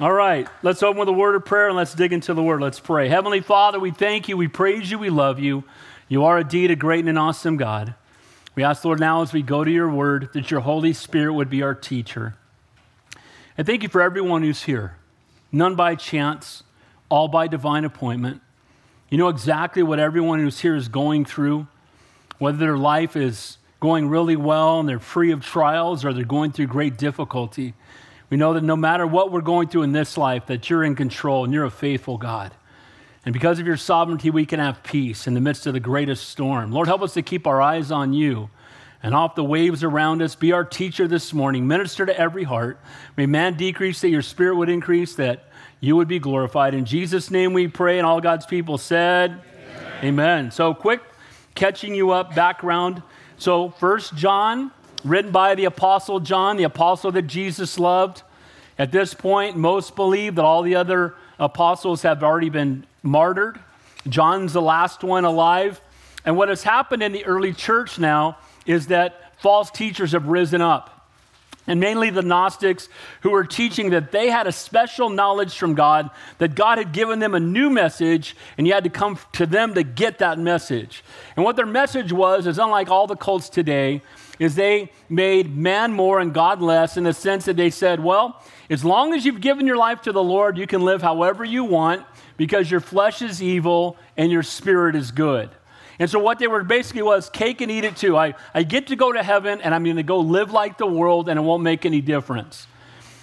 All right, let's open with a word of prayer and let's dig into the word. Let's pray. Heavenly Father, we thank you, we praise you, we love you. You are indeed a great and an awesome God. We ask, Lord, now as we go to your word, that your Holy Spirit would be our teacher. And thank you for everyone who's here, none by chance, all by divine appointment. You know exactly what everyone who's here is going through, whether their life is going really well and they're free of trials or they're going through great difficulty. We know that no matter what we're going through in this life, that you're in control and you're a faithful God. And because of your sovereignty, we can have peace in the midst of the greatest storm. Lord, help us to keep our eyes on you and off the waves around us. Be our teacher this morning. Minister to every heart. May man decrease, that your spirit would increase, that you would be glorified. In Jesus' name we pray, and all God's people said, Amen. Amen. So, quick catching you up background. So, First John written by the Apostle John, the apostle that Jesus loved. At this point, most believe that all the other apostles have already been martyred. John's the last one alive. And what has happened in the early church now is that false teachers have risen up. And mainly the Gnostics who were teaching that they had a special knowledge from God, that God had given them a new message, and you had to come to them to get that message. And what their message was is unlike all the cults today, is they made man more and God less in the sense that they said, well, as long as you've given your life to the Lord, you can live however you want because your flesh is evil and your spirit is good. And so what they were basically was cake and eat it too. I, I get to go to heaven and I'm going to go live like the world and it won't make any difference.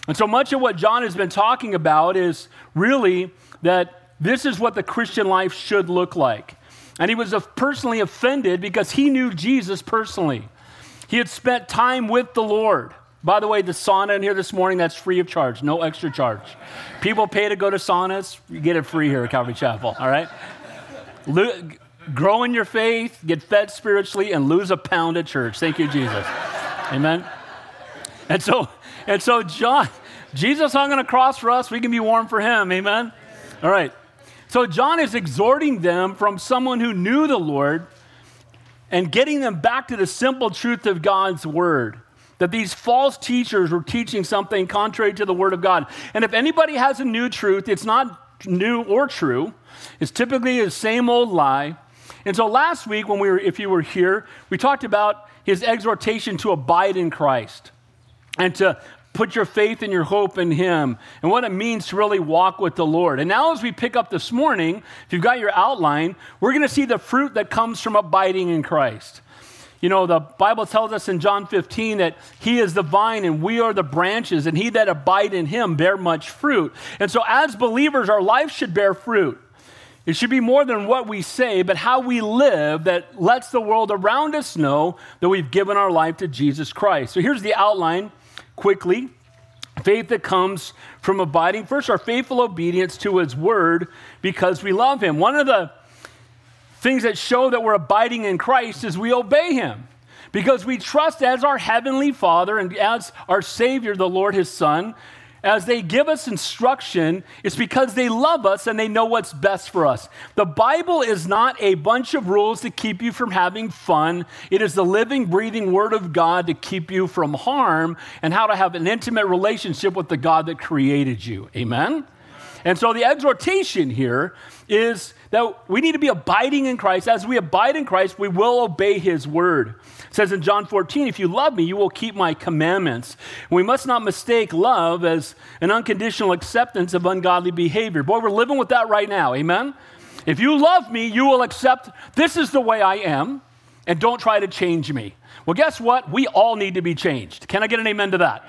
And so much of what John has been talking about is really that this is what the Christian life should look like. And he was personally offended because he knew Jesus personally. He had spent time with the Lord. By the way, the sauna in here this morning, that's free of charge, no extra charge. People pay to go to saunas, you get it free here at Calvary Chapel, all right? Grow in your faith, get fed spiritually, and lose a pound at church. Thank you, Jesus. Amen. And so, and so John, Jesus hung on a cross for us, we can be warm for him. Amen. All right. So John is exhorting them from someone who knew the Lord and getting them back to the simple truth of God's word. That these false teachers were teaching something contrary to the word of God. And if anybody has a new truth, it's not new or true. It's typically the same old lie. And so last week, when we were, if you were here, we talked about his exhortation to abide in Christ and to put your faith and your hope in Him and what it means to really walk with the Lord. And now, as we pick up this morning, if you've got your outline, we're going to see the fruit that comes from abiding in Christ. You know, the Bible tells us in John 15 that He is the vine and we are the branches, and He that abide in Him bear much fruit. And so, as believers, our life should bear fruit. It should be more than what we say, but how we live that lets the world around us know that we've given our life to Jesus Christ. So here's the outline quickly. Faith that comes from abiding, first, our faithful obedience to His word because we love Him. One of the things that show that we're abiding in Christ is we obey Him because we trust as our Heavenly Father and as our Savior, the Lord, His Son, as they give us instruction, it's because they love us and they know what's best for us. The Bible is not a bunch of rules to keep you from having fun. It is the living, breathing Word of God to keep you from harm and how to have an intimate relationship with the God that created you. Amen? And so the exhortation here is that we need to be abiding in Christ. As we abide in Christ, we will obey his word. It says in John 14, if you love me, you will keep my commandments. We must not mistake love as an unconditional acceptance of ungodly behavior. Boy, we're living with that right now. Amen? If you love me, you will accept this is the way I am, and don't try to change me. Well, guess what? We all need to be changed. Can I get an amen to that?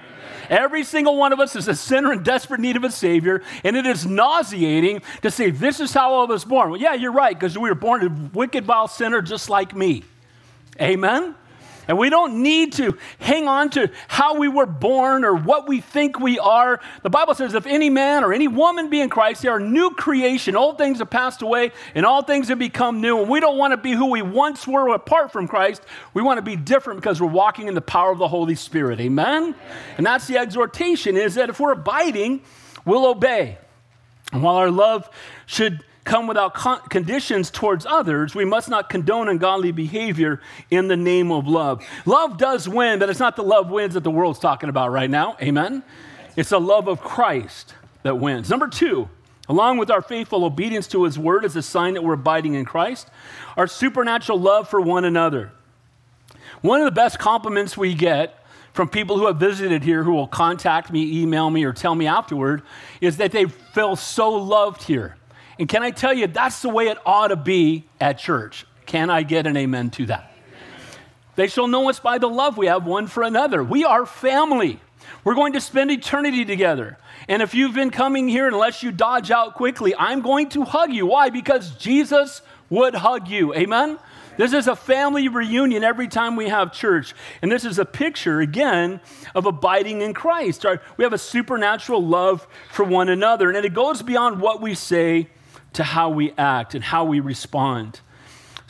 Every single one of us is a sinner in desperate need of a Savior, and it is nauseating to say, This is how I was born. Well, yeah, you're right, because we were born a wicked, vile sinner just like me. Amen? And we don't need to hang on to how we were born or what we think we are. The Bible says, if any man or any woman be in Christ, they are new creation. Old things have passed away and all things have become new. And we don't want to be who we once were apart from Christ. We want to be different because we're walking in the power of the Holy Spirit. Amen? And that's the exhortation is that if we're abiding, we'll obey. And while our love should come without con- conditions towards others, we must not condone ungodly behavior in the name of love. Love does win, but it's not the love wins that the world's talking about right now. Amen? It's the love of Christ. that wins. Number two, along with our faithful obedience to his word as a sign that we're abiding in Christ, our supernatural love for one another. One of the best compliments we get from people who have visited here who will contact me, email me, or tell me afterward is that they feel so loved here. And can I tell you, that's the way it ought to be at church. Can I get an amen to that? They shall know us by the love we have one for another. We are family. We're going to spend eternity together. And if you've been coming here, unless you dodge out quickly, I'm going to hug you. Why? Because Jesus would hug you. Amen? This is a family reunion every time we have church. And this is a picture, again, of abiding in Christ. We have a supernatural love for one another. And it goes beyond what we say to how we act and how we respond.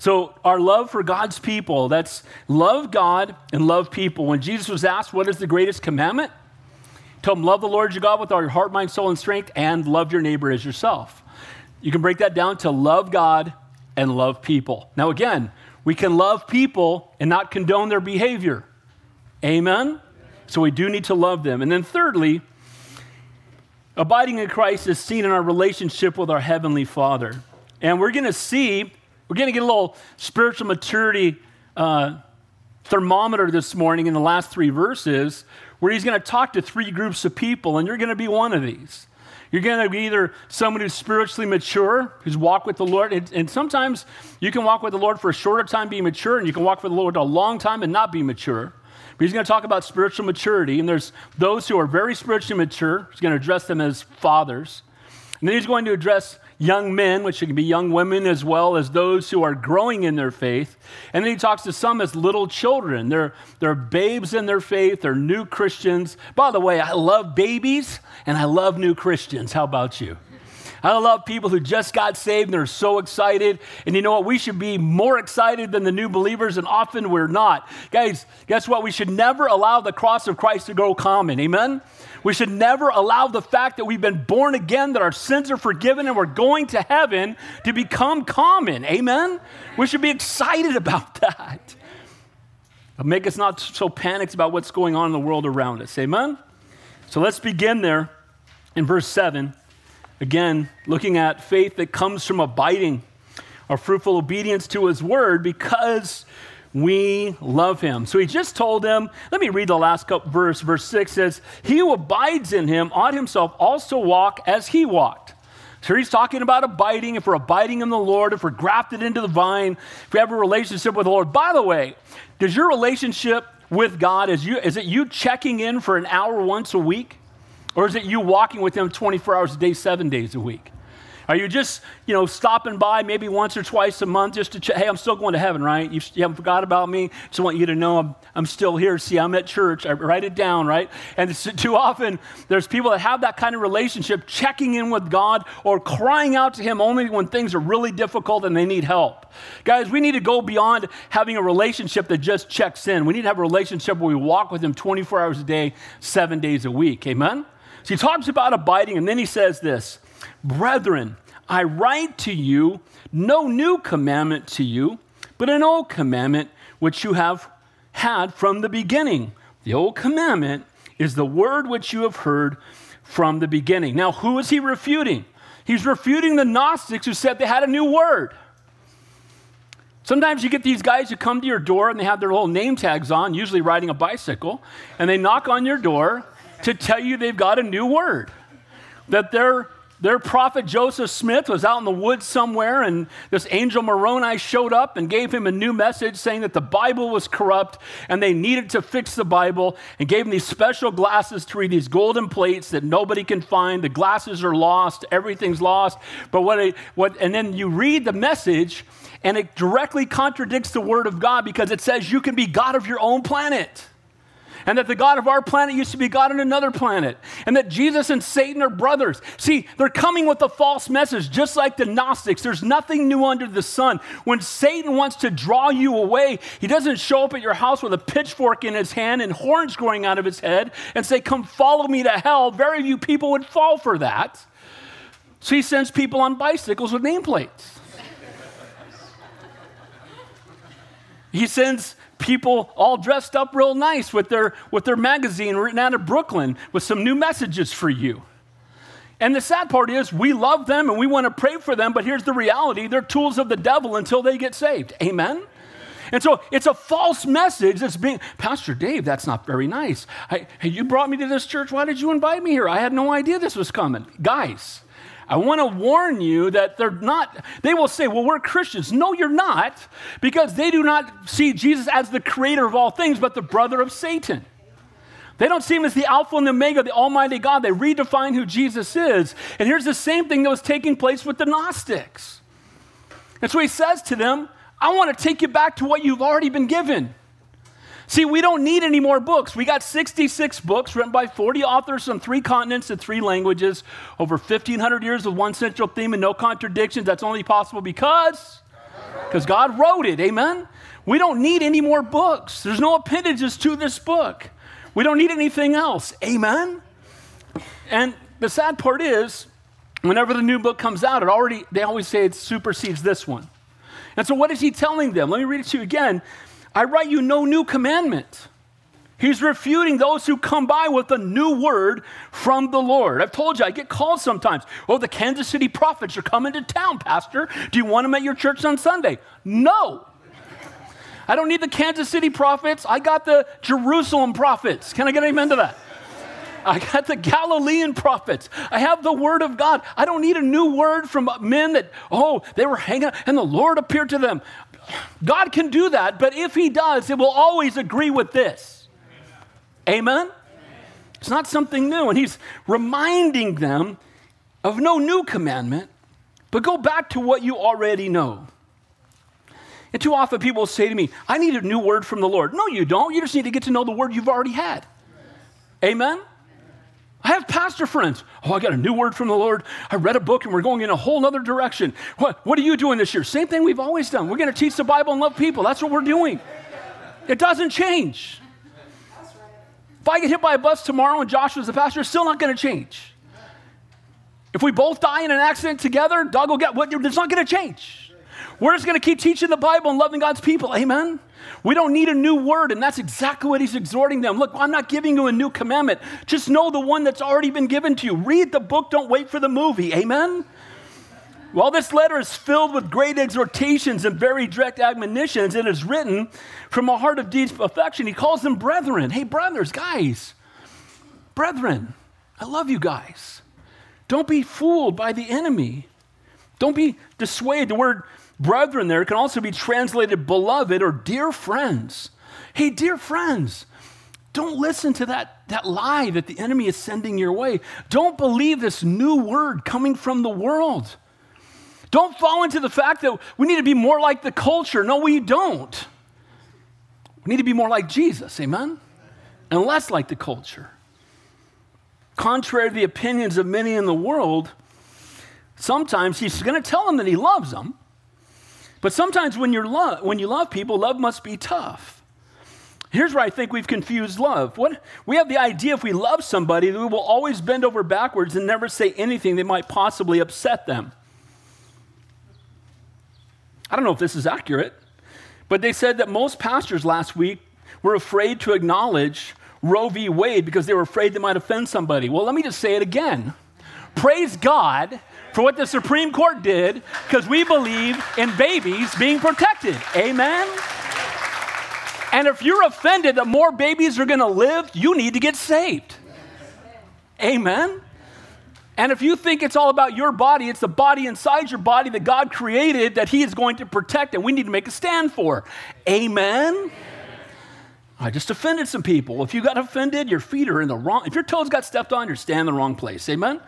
So, our love for God's people, that's love God and love people. When Jesus was asked, What is the greatest commandment? Told him, Love the Lord your God with all your heart, mind, soul, and strength, and love your neighbor as yourself. You can break that down to love God and love people. Now, again, we can love people and not condone their behavior. Amen? So, we do need to love them. And then, thirdly, abiding in Christ is seen in our relationship with our Heavenly Father. And we're going to see we're going to get a little spiritual maturity uh, thermometer this morning in the last three verses where he's going to talk to three groups of people, and you're going to be one of these. You're going to be either someone who's spiritually mature, who's walked with the Lord, and, and, sometimes you can walk with the Lord for a shorter time, be mature, and you can walk with the Lord a long time and not be mature. But he's going to talk about spiritual maturity, and there's those who are very spiritually mature. He's going to address them as fathers. And then he's going to address young men, which can be young women as well as those who are growing in their faith. And then he talks to some as little children. They're, they're babes in their faith, they're new Christians. By the way, I love babies and I love new Christians. How about you? I love people who just got saved and they're so excited. And you know what? We should be more excited than the new believers, and often we're not. Guys, guess what? We should never allow the cross of Christ to go common. Amen? We should never allow the fact that we've been born again, that our sins are forgiven, and we're going to heaven to become common. Amen? We should be excited about that. Make us not so panicked about what's going on in the world around us. Amen? So let's begin there in verse 7. Again, looking at faith that comes from abiding, our fruitful obedience to his word, because we love him. So he just told them, let me read the last verse. Verse 6 says, He who abides in him ought himself also walk as he walked. So he's talking about abiding. If we're abiding in the Lord, if we're grafted into the vine, if we have a relationship with the Lord. By the way, does your relationship with God, is, you, is it you checking in for an hour once a week? Or is it you walking with him 24 hours a day, seven days a week? Are you just, you know, stopping by maybe once or twice a month just to check, hey, I'm still going to heaven, right? You, you haven't forgot about me. Just want you to know I'm, I'm still here. See, I'm at church. I write it down, right? And too often there's people that have that kind of relationship checking in with God or crying out to Him only when things are really difficult and they need help. Guys, we need to go beyond having a relationship that just checks in. We need to have a relationship where we walk with Him 24 hours a day, seven days a week. Amen? So he talks about abiding, and then he says this Brethren, I write to you no new commandment to you, but an old commandment which you have had from the beginning. The old commandment is the word which you have heard from the beginning. Now, who is he refuting? He's refuting the Gnostics who said they had a new word. Sometimes you get these guys who come to your door and they have their little name tags on, usually riding a bicycle, and they knock on your door to tell you they've got a new word. That their, their prophet Joseph Smith was out in the woods somewhere, and this angel Moroni showed up and gave him a new message saying that the Bible was corrupt and they needed to fix the Bible, and gave him these special glasses to read these golden plates that nobody can find. The glasses are lost, everything's lost. But what, it, what and then you read the message, and it directly contradicts the word of God because it says you can be God of your own planet and that the God of our planet used to be God on another planet, and that Jesus and Satan are brothers. See, they're coming with a false message, just like the Gnostics. There's nothing new under the sun. When Satan wants to draw you away, he doesn't show up at your house with a pitchfork in his hand and horns growing out of his head and say, Come follow me to hell. Very few people would fall for that. So he sends people on bicycles with nameplates. he sends people all dressed up real nice with their, with their magazine written out of Brooklyn with some new messages for you. And the sad part is, we love them and we want to pray for them, but here's the reality they're tools of the devil until they get saved. Amen? And so it's a false message that's being, Pastor Dave, that's not very nice. I, hey, you brought me to this church. Why did you invite me here? I had no idea this was coming. Guys, I want to warn you that they're not, they will say, well, we're Christians. No, you're not, because they do not see Jesus as the creator of all things, but the brother of Satan. They don't see him as the Alpha and the Omega, the Almighty God. They redefine who Jesus is. And here's the same thing that was taking place with the Gnostics. And so he says to them, I want to take you back to what you've already been given. See, we don't need any more books. We got 66 books written by 40 authors from three continents and three languages, over 1,500 years with one central theme and no contradictions. That's only possible because because God wrote it. Amen. We don't need any more books. There's no appendages to this book. We don't need anything else. Amen? And the sad part is, whenever the new book comes out, it already, they always say it supersedes this one. And so, what is he telling them? Let me read it to you again. I write you no new commandment. He's refuting those who come by with a new word from the Lord. I've told you, I get calls sometimes. Oh, the Kansas City prophets are coming to town, Pastor. Do you want them at your church on Sunday? No. I don't need the Kansas City prophets. I got the Jerusalem prophets. Can I get amen to that? I got the Galilean prophets. I have the word of God. I don't need a new word from men that, oh, they were hanging out and the Lord appeared to them. God can do that, but if He does, it will always agree with this. Amen? It's not something new. And He's reminding them of no new commandment, but go back to what you already know. And too often people say to me, I need a new word from the Lord. No, you don't. You just need to get to know the word you've already had. Amen? I have pastor friends. Oh, I got a new word from the Lord. I read a book and we're going in a whole other direction. What, what are you doing this year? Same thing we've always done. We're going to teach the Bible and love people. That's what we're doing. It doesn't change. If I get hit by a bus tomorrow and Joshua's the pastor, it's still not going to change. If we both die in an accident together, Doug will get what? It's not going to change. We're just going to keep teaching the Bible and loving God's people. Amen. We don't need a new word, and that's exactly what he's exhorting them. Look, I'm not giving you a new commandment. Just know the one that's already been given to you. Read the book, don't wait for the movie. Amen. While this letter is filled with great exhortations and very direct admonitions, it is written from a heart of deep affection. He calls them brethren. Hey, brothers, guys, brethren, I love you guys. Don't be fooled by the enemy. Don't be dissuaded. The word brethren there can also be translated beloved or dear friends. Hey, dear friends, don't listen to that, that lie that the enemy is sending your way. Don't believe this new word coming from the world. Don't fall into the fact that we need to be more like the culture. No, we don't. We need to be more like Jesus, amen? And less like the culture. Contrary to the opinions of many in the world, sometimes he's going to tell them that he loves them, but sometimes when, you're lo- when you love people, love must be tough. Here's where I think we've confused love. What, we have the idea if we love somebody, that we will always bend over backwards and never say anything that might possibly upset them. I don't know if this is accurate, but they said that most pastors last week were afraid to acknowledge Roe v. Wade because they were afraid they might offend somebody. Well, let me just say it again. Praise God for what the Supreme Court did because we believe in babies being protected. Amen? And if you're offended that more babies are going to live, you need to get saved. Amen? And if you think it's all about your body, it's the body inside your body that God created that He is going to protect and we need to make a stand for. Amen? I just offended some people. If you got offended, your feet are in the wrong, if your toes got stepped on, you're standing in the wrong place. Amen?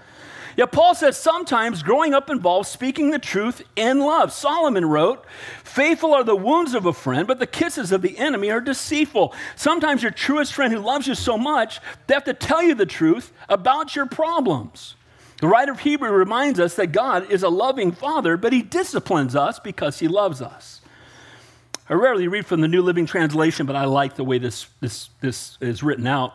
Yet Paul says sometimes growing up involves speaking the truth in love. Solomon wrote, Faithful are the wounds of a friend, but the kisses of the enemy are deceitful. Sometimes your truest friend who loves you so much, they have to tell you the truth about your problems. The writer of Hebrew reminds us that God is a loving father, but he disciplines us because he loves us. I rarely read from the New Living Translation, but I like the way this, this, this is written out.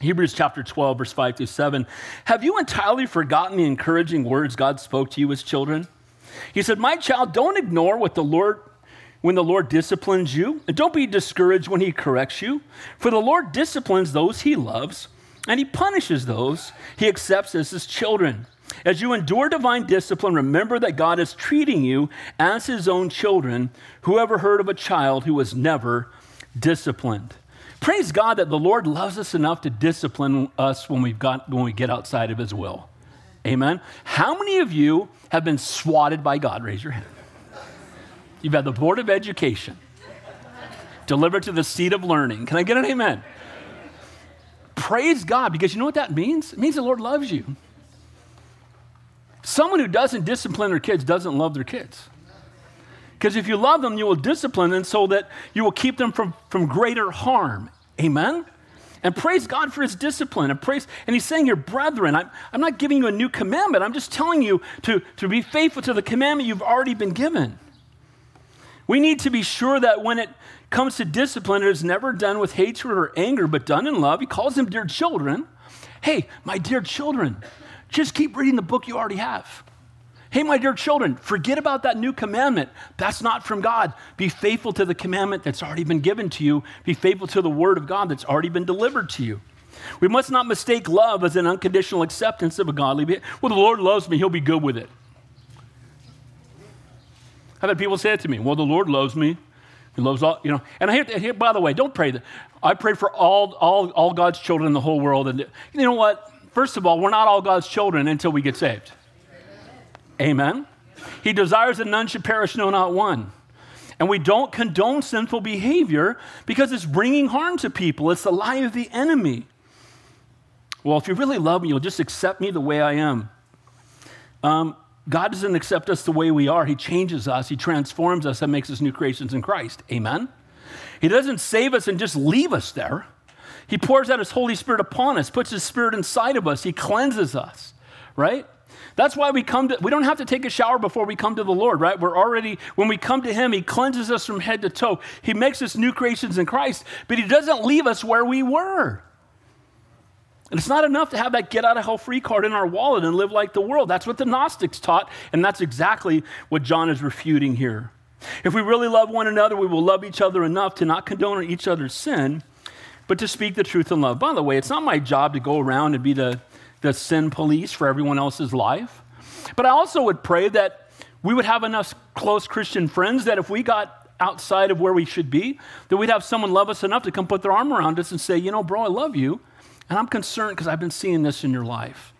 Hebrews chapter 12, verse 5 through 7. Have you entirely forgotten the encouraging words God spoke to you as children? He said, My child, don't ignore what the Lord when the Lord disciplines you, and don't be discouraged when he corrects you, for the Lord disciplines those he loves, and he punishes those he accepts as his children. As you endure divine discipline, remember that God is treating you as his own children. Whoever heard of a child who was never disciplined? Praise God that the Lord loves us enough to discipline us when, we've got, when we get outside of his will. Amen. How many of you have been swatted by God? Raise your hand. You've had the Board of Education delivered to the seat of learning. Can I get an amen? Praise God, because you know what that means? It means the Lord loves you. Someone who doesn't discipline their kids doesn't love their kids. Because if you love them, you will discipline them so that you will keep them from, from greater harm. Amen? And praise God for his discipline. And praise, and he's saying, Your brethren, I'm, I'm not giving you a new commandment. I'm just telling you to, to be faithful to the commandment you've already been given. We need to be sure that when it comes to discipline, it is never done with hatred or anger, but done in love. He calls them dear children. Hey, my dear children, just keep reading the book you already have. Hey, my dear children, forget about that new commandment. That's not from God. Be faithful to the commandment that's already been given to you. Be faithful to the word of God that's already been delivered to you. We must not mistake love as an unconditional acceptance of a godly behavior. Well, the Lord loves me, he'll be good with it. I've had people say it to me. Well, the Lord loves me. He loves all, you know. And I hear, by the way, don't pray that. I pray for all, all, all God's children in the whole world. And you know what? First of all, we're not all God's children until we get saved. Amen. He desires that none should perish, no, not one. And we don't condone sinful behavior because it's bringing harm to people. It's the lie of the enemy. Well, if you really love me, you'll just accept me the way I am. Um, God doesn't accept us the way we are. He changes us, He transforms us, and makes us new creations in Christ. Amen? He doesn't save us and just leave us there. He pours out His Holy Spirit upon us, puts His Spirit inside of us, He cleanses us, right? That's why we come to, we don't have to take a shower before we come to the Lord, right? We're already, when we come to Him, He cleanses us from head to toe. He makes us new creations in Christ, but He doesn't leave us where we were. And it's not enough to have that get out of hell free card in our wallet and live like the world. That's what the Gnostics taught, and that's exactly what John is refuting here. If we really love one another, we will love each other enough to not condone each other's sin, but to speak the truth in love. By the way, it's not my job to go around and be the the sin police for everyone else's life. But I also would pray that we would have enough close Christian friends that if we got outside of where we should be, that we'd have someone love us enough to come put their arm around us and say, you know, bro, I love you, and I'm concerned because I've been seeing this in your life.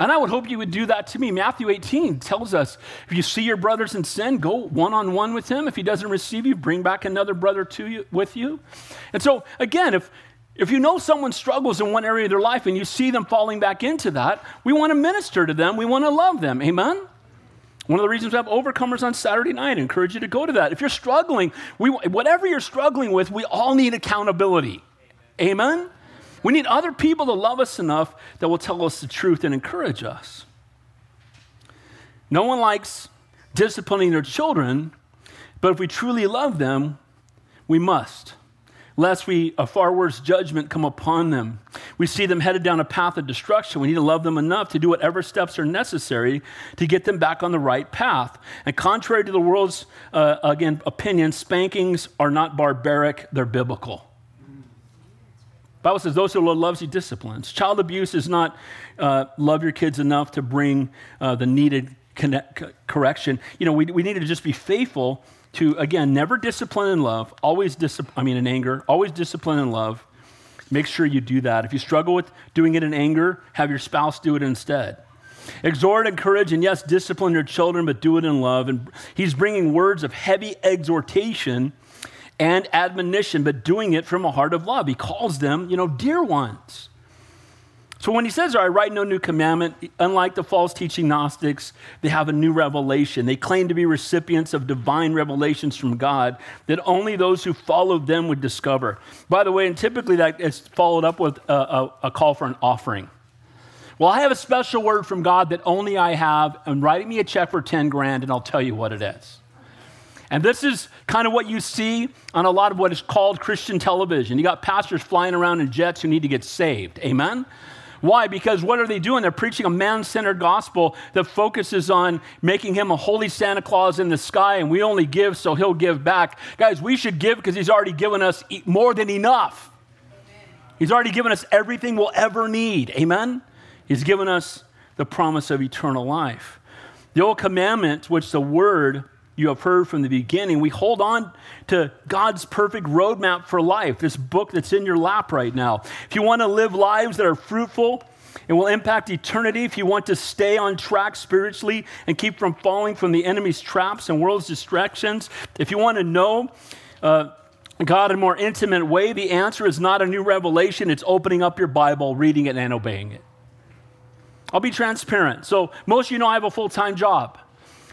And I would hope you would do that to me. Matthew 18 tells us if you see your brothers in sin, go one on one with him. If he doesn't receive you, bring back another brother to you with you. And so, again, if if you know someone struggles in one area of their life and you see them falling back into that, we want to minister to them. We want to love them. Amen? One of the reasons we have overcomers on Saturday night, I encourage you to go to that. If you're struggling, we, whatever you're struggling with, we all need accountability. Amen? Amen? We need other people to love us enough that will tell us the truth and encourage us. No one likes disciplining their children, but if we truly love them, we must lest we a far worse judgment come upon them. We see them headed down a path of destruction. We need to love them enough to do whatever steps are necessary to get them back on the right path. And contrary to the world's uh, again opinion, spankings are not barbaric; they're biblical. Bible says those who love loves he disciplines. Child abuse is not uh, love your kids enough to bring uh, the needed connect, correction. You know, we, we need to just be faithful to, again, never discipline in love, always discipline, I mean, in anger, always discipline in love. Make sure you do that. If you struggle with doing it in anger, have your spouse do it instead. Exhort, encourage, and yes, discipline your children, but do it in love. And he's bringing words of heavy exhortation and admonition, but doing it from a heart of love. He calls them, you know, dear ones. So when he says, I write no new commandment, unlike the false teaching Gnostics, they have a new revelation. They claim to be recipients of divine revelations from God that only those who followed them would discover. By the way, and typically that is followed up with a, a, a call for an offering. Well, I have a special word from God that only I have, and writing me a check for 10 grand, and I'll tell you what it is. And this is kind of what you see on a lot of what is called Christian television. You got pastors flying around in jets who need to get saved. Amen? Why? Because what are they doing? They're preaching a man centered gospel that focuses on making him a holy Santa Claus in the sky, and we only give so he'll give back. Guys, we should give because he's already given us more than enough. He's already given us everything we'll ever need. Amen? He's given us the promise of eternal life. The old commandment, which the word you have heard from the beginning, we hold on to God's perfect roadmap for life, this book that's in your lap right now. If you want to live lives that are fruitful, it will impact eternity if you want to stay on track spiritually and keep from falling from the enemy's traps and world's distractions. If you want to know uh, God in a more intimate way, the answer is not a new revelation, it's opening up your Bible, reading it, and obeying it. I'll be transparent. So, most of you know I have a full time job.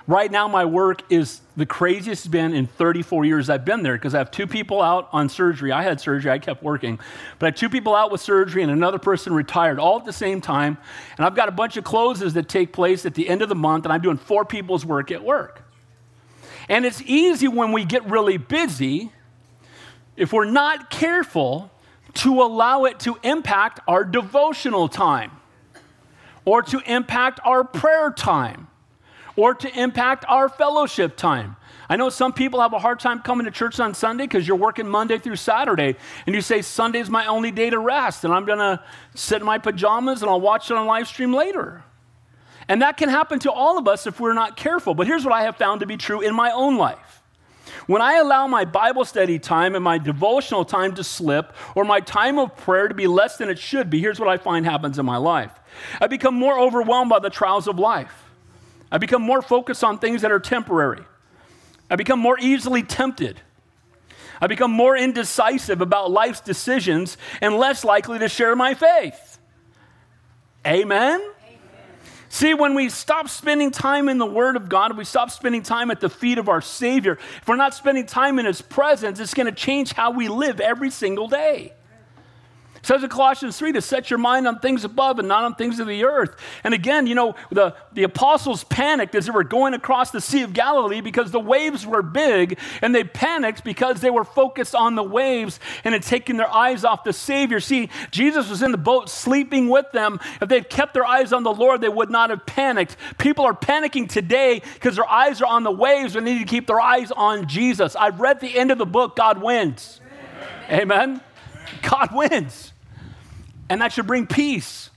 Right now, my work is the craziest it's been in 34 years I've been there because I have two people out on surgery. I had surgery, I kept working. But I have two people out with surgery and another person retired all at the same time. And I've got a bunch of closes that take place at the end of the month, and I'm doing four people's work at work. And it's easy when we get really busy, if we're not careful, to allow it to impact our devotional time or to impact our prayer time or to impact our fellowship time. I know some people have a hard time coming to church on Sunday because you're working Monday through Saturday, and you say, Sunday's my only day to rest, and I'm going to sit in my pajamas and I'll watch it on live stream later. And that can happen to all of us if we're not careful. But here's what I have found to be true in my own life. When I allow my Bible study time and my devotional time to slip, or my time of prayer to be less than it should be, here's what I find happens in my life. I become more overwhelmed by the trials of life. I become more focused on things that are temporary. I become more easily tempted. I become more indecisive about life's decisions and less likely to share my faith. Amen? Amen? See, when we stop spending time in the Word of God, we stop spending time at the feet of our Savior, if we're not spending time in His presence, it's going to change how we live every single day says in Colossians 3 to set your mind on things above and not on things of the earth. And again, you know, the, the apostles panicked as they were going across the Sea of Galilee because the waves were big, and they panicked because they were focused on the waves and had taken their eyes off the Savior. See, Jesus was in the boat sleeping with them. If they'd kept their eyes on the Lord, they would not have panicked. People are panicking today because their eyes are on the waves they need to keep their eyes on Jesus. I've read the end of the book, God wins. Amen. Amen. God wins. And that should bring peace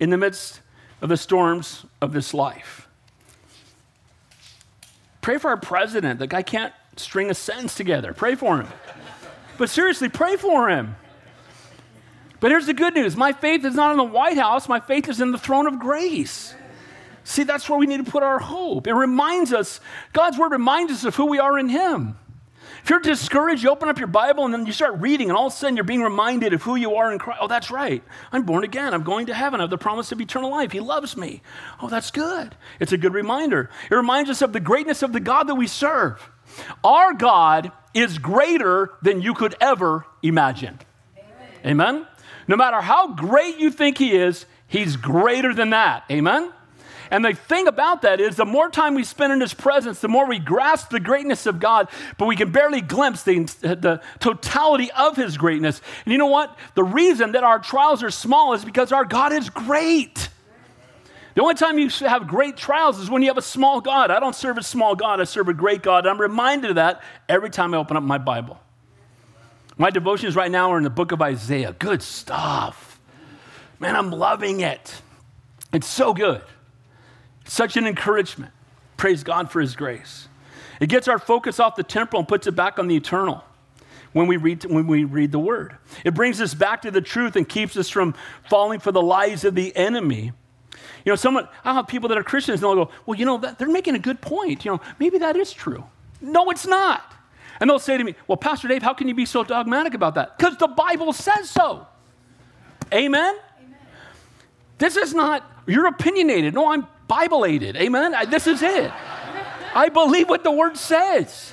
in the midst of the storms of this life. Pray for our president. The guy can't string a sentence together. Pray for him. But seriously, pray for him. But here's the good news my faith is not in the White House, my faith is in the throne of grace. See, that's where we need to put our hope. It reminds us, God's word reminds us of who we are in Him. If you're discouraged, you open up your Bible and then you start reading, and all of a sudden you're being reminded of who you are in Christ. Oh, that's right. I'm born again. I'm going to heaven. I have the promise of eternal life. He loves me. Oh, that's good. It's a good reminder. It reminds us of the greatness of the God that we serve. Our God is greater than you could ever imagine. Amen? Amen? No matter how great you think He is, He's greater than that. Amen? And the thing about that is, the more time we spend in His presence, the more we grasp the greatness of God, but we can barely glimpse the, the totality of His greatness. And you know what? The reason that our trials are small is because our God is great. The only time you have great trials is when you have a small God. I don't serve a small God, I serve a great God. and I'm reminded of that every time I open up my Bible. My devotions right now are in the book of Isaiah. Good stuff. Man, I'm loving it. It's so good. Such an encouragement. Praise God for His grace. It gets our focus off the temporal and puts it back on the eternal when we read, when we read the Word. It brings us back to the truth and keeps us from falling for the lies of the enemy. You know, someone, I have people that are Christians and they'll go, well, you know, that, they're making a good point. You know, maybe that is true. No, it's not. And they'll say to me, well, Pastor Dave, how can you be so dogmatic about that? Because the Bible says so. Amen? Amen? This is not, you're opinionated. No, I'm Bible-aided. Amen? I, this is it. I believe what the word says.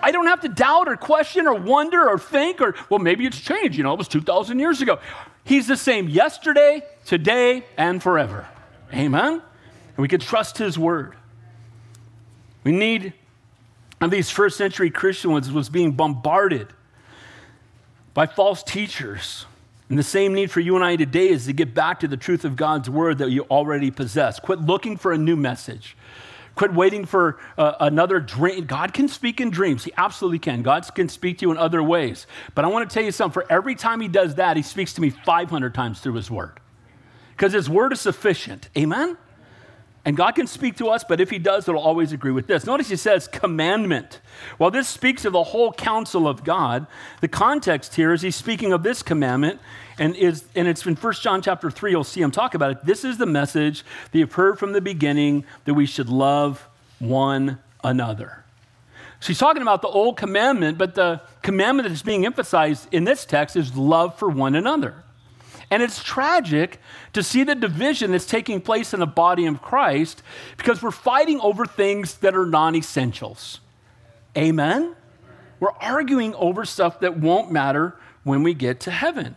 I don't have to doubt or question or wonder or think or, well, maybe it's changed. You know, it was 2,000 years ago. He's the same yesterday, today, and forever. Amen? And we can trust his word. We need, and these first century Christians was being bombarded by false teachers and the same need for you and I today is to get back to the truth of God's word that you already possess. Quit looking for a new message. Quit waiting for uh, another dream. God can speak in dreams. He absolutely can. God can speak to you in other ways. But I want to tell you something. For every time He does that, He speaks to me 500 times through His Word. Because His Word is sufficient. Amen? And God can speak to us, but if He does, it'll always agree with this. Notice He says commandment. While this speaks of the whole counsel of God, the context here is He's speaking of this commandment, and, is, and it's in 1 John chapter 3, you'll see Him talk about it. This is the message that you've heard from the beginning that we should love one another. She's talking about the old commandment, but the commandment that is being emphasized in this text is love for one another. And it's tragic to see the division that's taking place in the body of Christ because we're fighting over things that are non essentials. Amen? We're arguing over stuff that won't matter when we get to heaven.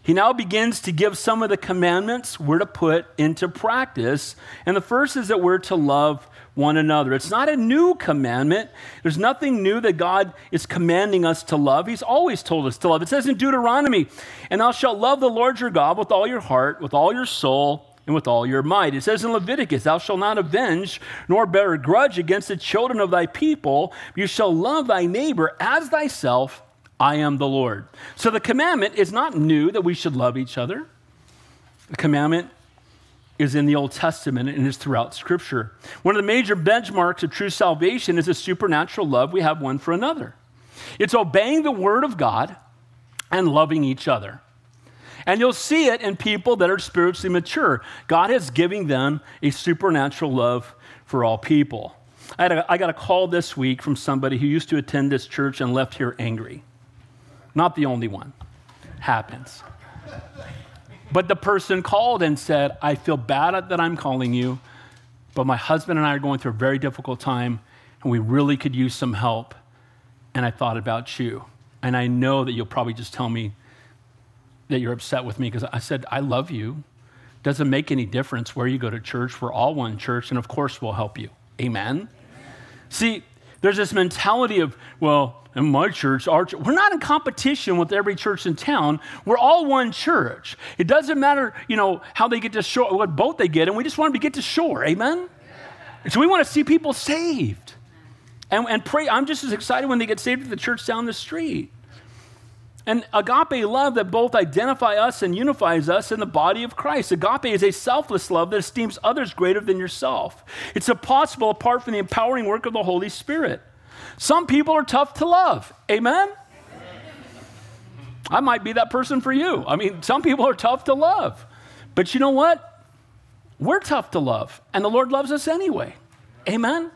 He now begins to give some of the commandments we're to put into practice. And the first is that we're to love one another. It's not a new commandment. There's nothing new that God is commanding us to love. He's always told us to love. It says in Deuteronomy, and thou shalt love the Lord your God with all your heart, with all your soul, and with all your might. It says in Leviticus, Thou shalt not avenge nor bear a grudge against the children of thy people. You shall love thy neighbor as thyself. I am the Lord. So the commandment is not new that we should love each other. The commandment is in the Old Testament and is throughout Scripture. One of the major benchmarks of true salvation is a supernatural love we have one for another. It's obeying the Word of God and loving each other. And you'll see it in people that are spiritually mature. God is giving them a supernatural love for all people. I, a, I got a call this week from somebody who used to attend this church and left here angry. Not the only one. Happens. But the person called and said, I feel bad that I'm calling you, but my husband and I are going through a very difficult time, and we really could use some help. And I thought about you. And I know that you'll probably just tell me that you're upset with me because I said, I love you. Doesn't make any difference where you go to church. We're all one church, and of course, we'll help you. Amen? Amen. See, there's this mentality of, well, in my church, our church, we're not in competition with every church in town. We're all one church. It doesn't matter, you know, how they get to shore, what boat they get in. We just want them to get to shore. Amen? So we want to see people saved. And, and pray. I'm just as excited when they get saved at the church down the street. And agape love that both identify us and unifies us in the body of Christ. Agape is a selfless love that esteems others greater than yourself. It's impossible apart from the empowering work of the Holy Spirit. Some people are tough to love. Amen? I might be that person for you. I mean, some people are tough to love. But you know what? We're tough to love, and the Lord loves us anyway. Amen?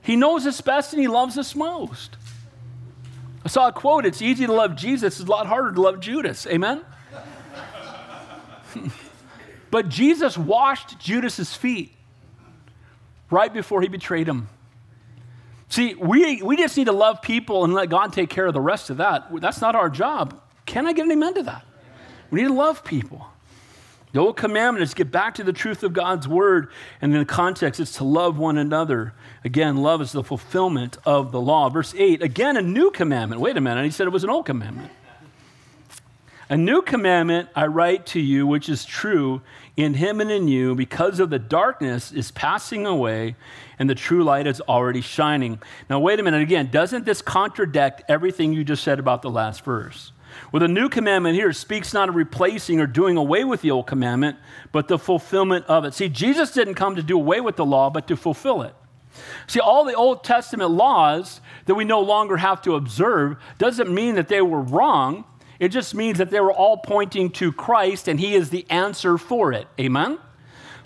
He knows us best and He loves us most. I saw a quote it's easy to love Jesus, it's a lot harder to love Judas. Amen? but Jesus washed Judas's feet right before he betrayed him. See, we, we just need to love people and let God take care of the rest of that. That's not our job. Can I get an amen to that? We need to love people. The old commandment is get back to the truth of God's word, and in the context, it's to love one another. Again, love is the fulfillment of the law. Verse 8, again, a new commandment. Wait a minute, he said it was an old commandment. A new commandment I write to you, which is true in him and in you, because of the darkness is passing away and the true light is already shining. Now, wait a minute again. Doesn't this contradict everything you just said about the last verse? Well, the new commandment here speaks not of replacing or doing away with the old commandment, but the fulfillment of it. See, Jesus didn't come to do away with the law, but to fulfill it. See, all the Old Testament laws that we no longer have to observe doesn't mean that they were wrong. It just means that they were all pointing to Christ and He is the answer for it. Amen?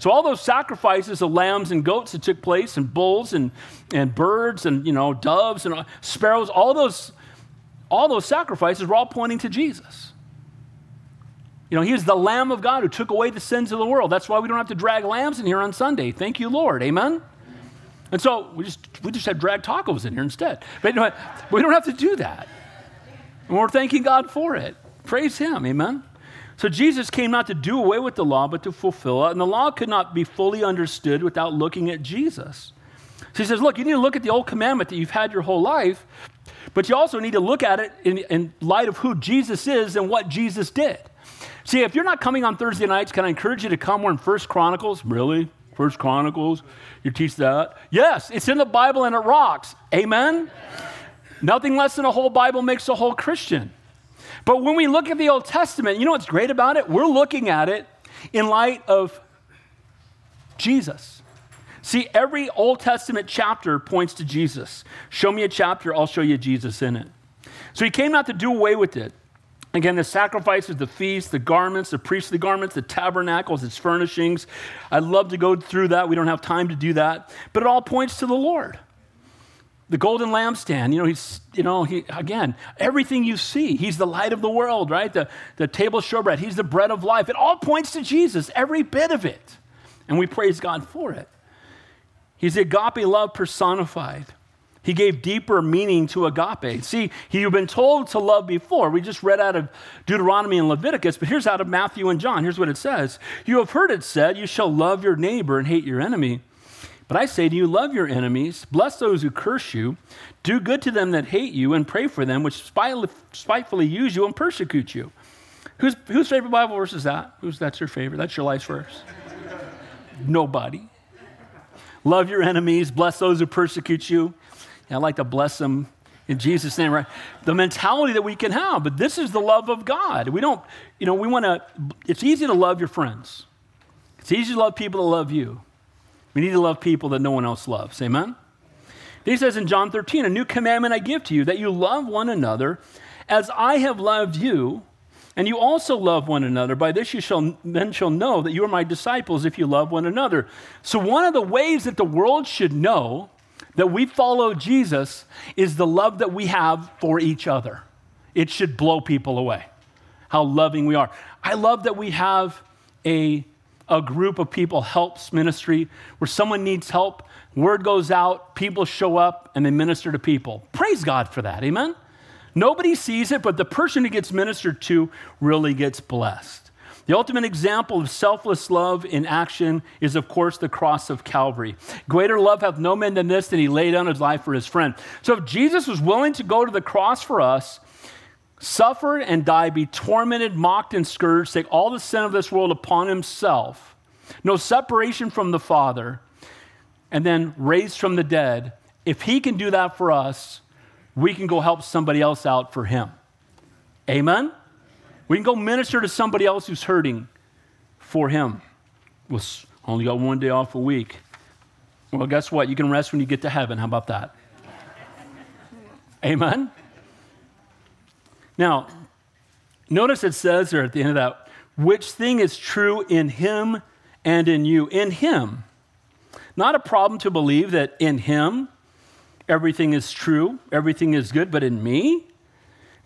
So all those sacrifices of lambs and goats that took place, and bulls and, and birds and you know doves and sparrows, all those all those sacrifices were all pointing to Jesus. You know, he is the Lamb of God who took away the sins of the world. That's why we don't have to drag lambs in here on Sunday. Thank you, Lord. Amen. And so we just we just have drag tacos in here instead. But know, we don't have to do that. And we're thanking God for it. Praise Him. Amen. So Jesus came not to do away with the law, but to fulfill it. And the law could not be fully understood without looking at Jesus. So he says, look, you need to look at the old commandment that you've had your whole life, but you also need to look at it in, in light of who Jesus is and what Jesus did. See, if you're not coming on Thursday nights, can I encourage you to come? We're in First Chronicles. Really? First Chronicles? You teach that? Yes, it's in the Bible and it rocks. Amen? Nothing less than a whole Bible makes a whole Christian. But when we look at the Old Testament, you know what's great about it? We're looking at it in light of Jesus. See, every Old Testament chapter points to Jesus. Show me a chapter, I'll show you Jesus in it. So he came not to do away with it. Again, the sacrifices, the feasts, the garments, the priestly garments, the tabernacles, its furnishings. I'd love to go through that. We don't have time to do that. But it all points to the Lord. The golden lampstand, you know, he's, you know, he, again, everything you see, he's the light of the world, right? The, the table showbread, he's the bread of life. It all points to Jesus, every bit of it. And we praise God for it. He's the agape love personified. He gave deeper meaning to agape. See, you've been told to love before. We just read out of Deuteronomy and Leviticus, but here's out of Matthew and John. Here's what it says You have heard it said, You shall love your neighbor and hate your enemy. But I say to you, love your enemies, bless those who curse you, do good to them that hate you, and pray for them which spitefully use you and persecute you. Whose, whose favorite Bible verse is that? Who's, that's your favorite? That's your life's verse? Nobody. Love your enemies, bless those who persecute you. I'd like to bless them in Jesus' name, right? The mentality that we can have, but this is the love of God. We don't, you know, we want to, it's easy to love your friends. It's easy to love people that love you. We need to love people that no one else loves. Amen? He says in John 13, a new commandment I give to you, that you love one another as I have loved you, and you also love one another. By this you shall then shall know that you are my disciples if you love one another. So one of the ways that the world should know that we follow Jesus is the love that we have for each other. It should blow people away. How loving we are. I love that we have a, a group of people helps ministry where someone needs help, word goes out, people show up, and they minister to people. Praise God for that. Amen. Nobody sees it, but the person who gets ministered to really gets blessed. The ultimate example of selfless love in action is, of course, the cross of Calvary. Greater love hath no man than this, that he laid down his life for his friend. So if Jesus was willing to go to the cross for us, suffer and die, be tormented, mocked, and scourged, take all the sin of this world upon himself, no separation from the Father, and then raised from the dead, if he can do that for us, we can go help somebody else out for him. Amen? We can go minister to somebody else who's hurting for him. We'll only got one day off a week. Well, guess what? You can rest when you get to heaven. How about that? Amen? Now, notice it says there at the end of that, which thing is true in him and in you. In him. Not a problem to believe that in him everything is true, everything is good, but in me,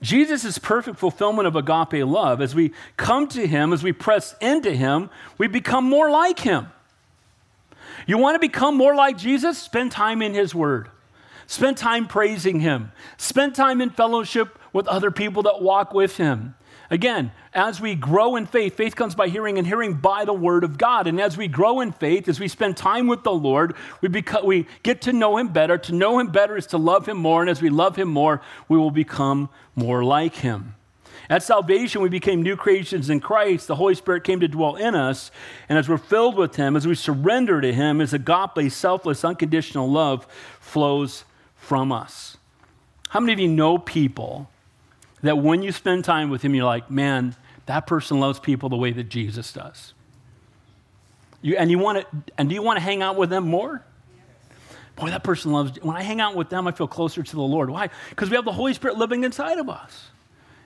Jesus is perfect fulfillment of agape love. As we come to him, as we press into him, we become more like him. You want to become more like Jesus? Spend time in his word. Spend time praising him. Spend time in fellowship with other people that walk with him. Again, as we grow in faith, faith comes by hearing and hearing by the word of God. And as we grow in faith, as we spend time with the Lord, we, beca- we get to know him better. To know him better is to love him more. And as we love him more, we will become more like him. At salvation, we became new creations in Christ. The Holy Spirit came to dwell in us. And as we're filled with him, as we surrender to him, his agape, selfless, unconditional love flows from us. How many of you know people that when you spend time with him, you're like, man, that person loves people the way that Jesus does. You, and you want to, and do you want to hang out with them more? Boy, that person loves. When I hang out with them, I feel closer to the Lord. Why? Because we have the Holy Spirit living inside of us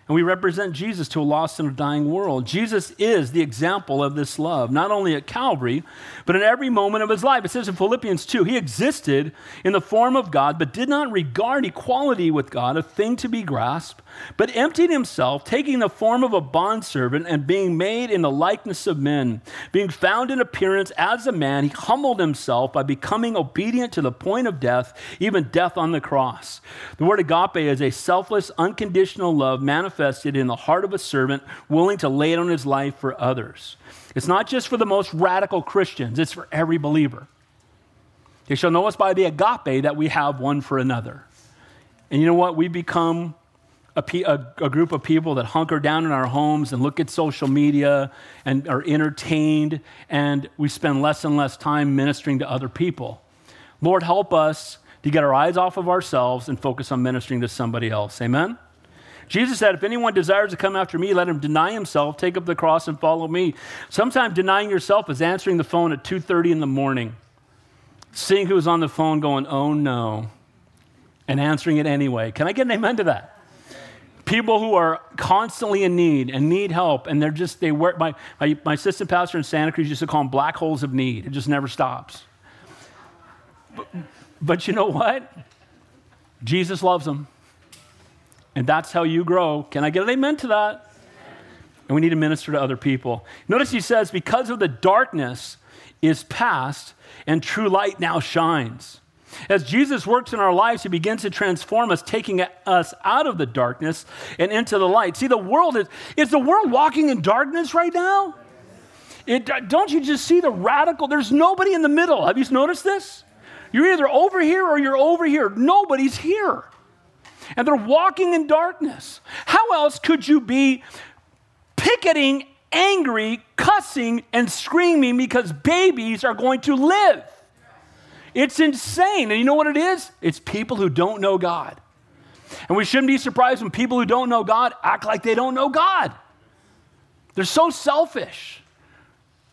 and we represent Jesus to a lost and a dying world. Jesus is the example of this love, not only at Calvary, but in every moment of his life. It says in Philippians 2 he existed in the form of God, but did not regard equality with God a thing to be grasped, but emptied himself, taking the form of a bondservant and being made in the likeness of men. Being found in appearance as a man, he humbled himself by becoming obedient to the point of death, even death on the cross. The word agape is a selfless, unconditional love manifested in the heart of a servant willing to lay down his life for others. It's not just for the most radical Christians, it's for every believer. They shall know us by the agape that we have one for another. And you know what? We become a, a, a, group of people that hunker down in our homes and look at social media and are entertained, and we spend less and less time ministering to other people. Lord, help us to get our eyes off of ourselves and focus on ministering to somebody else. Amen? Jesus said, If anyone desires to come after me, let him deny himself, take up the cross, and follow me. Sometimes denying yourself is answering the phone at 2:30 in the morning seeing who's on the phone going, oh no, and answering it anyway. Can I get an amen to that? People who are constantly in need and need help, and they're just, they work. My, my, my assistant pastor in Santa Cruz used to call them black holes of need. It just never stops. But, but you know what? Jesus loves them. And that's how you grow. Can I get an amen to that? And we need to minister to other people. Notice he says, because of the darkness is past and true light now shines. As Jesus works in our lives, he begins to transform us, taking us out of the darkness and into the light. See, the world is, is the world walking in darkness right now? It, don't you just see the radical? There's nobody in the middle. Have you noticed this? You're either over here or you're over here. Nobody's here. And they're walking in darkness. How else could you be picketing, angry, cussing, and screaming because babies are going to live? It's insane. And you know what it is? It's people who don't know God. And we shouldn't be surprised when people who don't know God act like they don't know God. They're so selfish.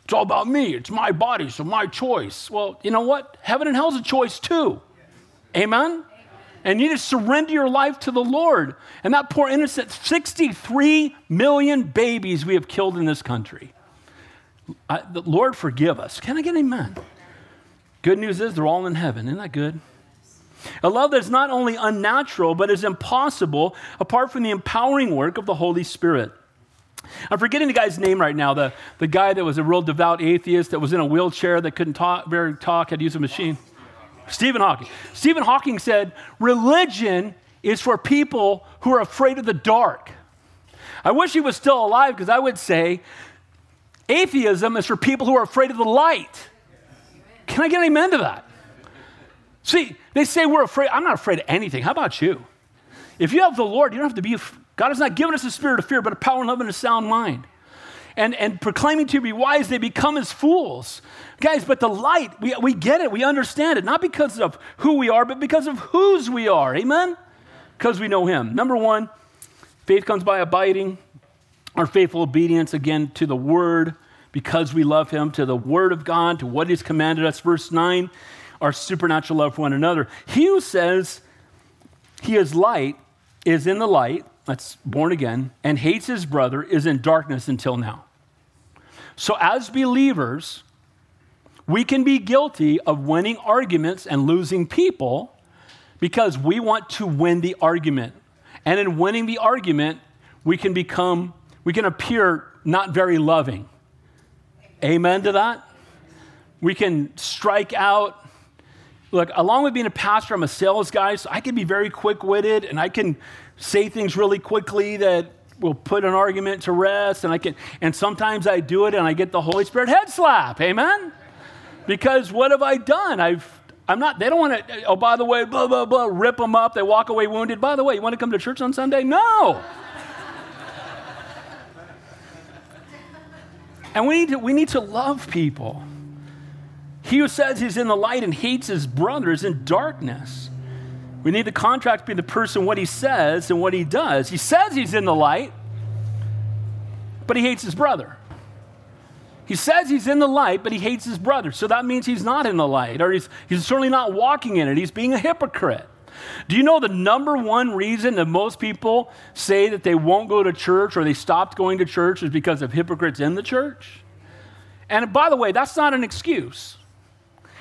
It's all about me. It's my body, so my choice. Well, you know what? Heaven and hell's a choice too. Amen? And you just surrender your life to the Lord. And that poor innocent 63 million babies we have killed in this country. I, the Lord forgive us. Can I get amen? Good news is they're all in heaven. Isn't that good? A love that's not only unnatural, but is impossible apart from the empowering work of the Holy Spirit. I'm forgetting the guy's name right now, the, the guy that was a real devout atheist that was in a wheelchair that couldn't talk, barely talk, had to use a machine. Stephen Hawking. Stephen Hawking said, Religion is for people who are afraid of the dark. I wish he was still alive because I would say atheism is for people who are afraid of the light. Can I get an amen to that? See, they say we're afraid. I'm not afraid of anything. How about you? If you have the Lord, you don't have to be, God has not given us a spirit of fear, but a power and love and a sound mind. And, and proclaiming to be wise, they become as fools. Guys, but the light, we, we get it, we understand it, not because of who we are, but because of whose we are. Amen? Because we know Him. Number one, faith comes by abiding, our faithful obedience, again, to the Word because we love him, to the word of God, to what he's commanded us. Verse 9, our supernatural love for one another. He who says he is light is in the light, that's born again, and hates his brother is in darkness until now. So, as believers, we can be guilty of winning arguments and losing people because we want to win the argument. And in winning the argument, we can become, we can appear not very loving. Amen to that? We can strike out. Look, along with being a pastor, I'm a sales guy, so I can be very quick witted and I can say things really quickly that will put an argument to rest. And I can, and sometimes I do it and I get the Holy Spirit head slap. Amen? Because what have I done? I've I'm not, they don't want to, oh, by the way, blah, blah, blah, rip them up. They walk away wounded. By the way, you want to come to church on Sunday? No. And we need to, we need to love people. He who says he's in the light and hates his brother is in darkness. We need the contract between the person, what he says, and what he does. He says he's in the light, but he hates his brother. He says he's in the light, but he hates his brother. So that means he's not in the light, or he's, he's certainly not walking in it. He's being a hypocrite. Do you know the number one reason that most people say that they won't go to church or they stopped going to church is because of hypocrites in the church? And by the way, that's not an excuse.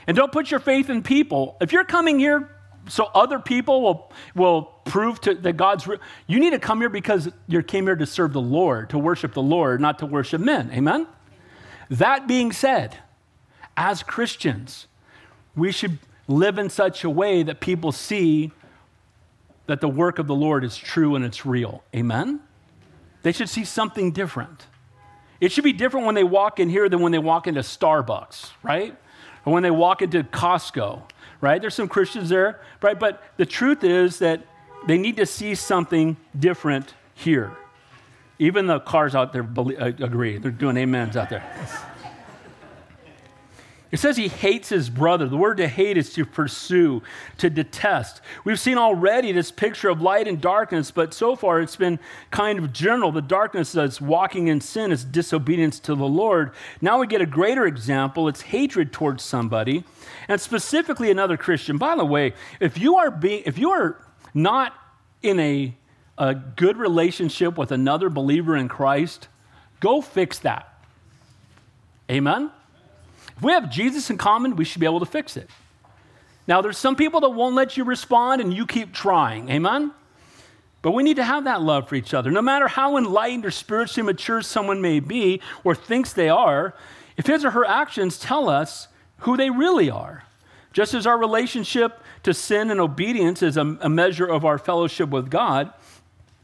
And don't put your faith in people. If you're coming here so other people will, will prove to, that God's real, you need to come here because you came here to serve the Lord, to worship the Lord, not to worship men. Amen? That being said, as Christians, we should live in such a way that people see that the work of the Lord is true and it's real. Amen? They should see something different. It should be different when they walk in here than when they walk into Starbucks, right? Or when they walk into Costco, right? There's some Christians there, right? But the truth is that they need to see something different here. Even the cars out there uh, agree. They're doing amens out there. It says he hates his brother. The word to hate is to pursue, to detest. We've seen already this picture of light and darkness, but so far it's been kind of general. The darkness that's walking in sin is disobedience to the Lord. Now we get a greater example it's hatred towards somebody, and specifically another Christian. By the way, if you are being if you are not in a, a good relationship with another believer in Christ, go fix that. Amen? If we have Jesus in common, we should be able to fix it. Now, there's some people that won't let you respond and you keep trying. Amen? But we need to have that love for each other. No matter how enlightened or spiritually mature someone may be or thinks they are, if his or her actions tell us who they really are, just as our relationship to sin and obedience is a, a measure of our fellowship with God,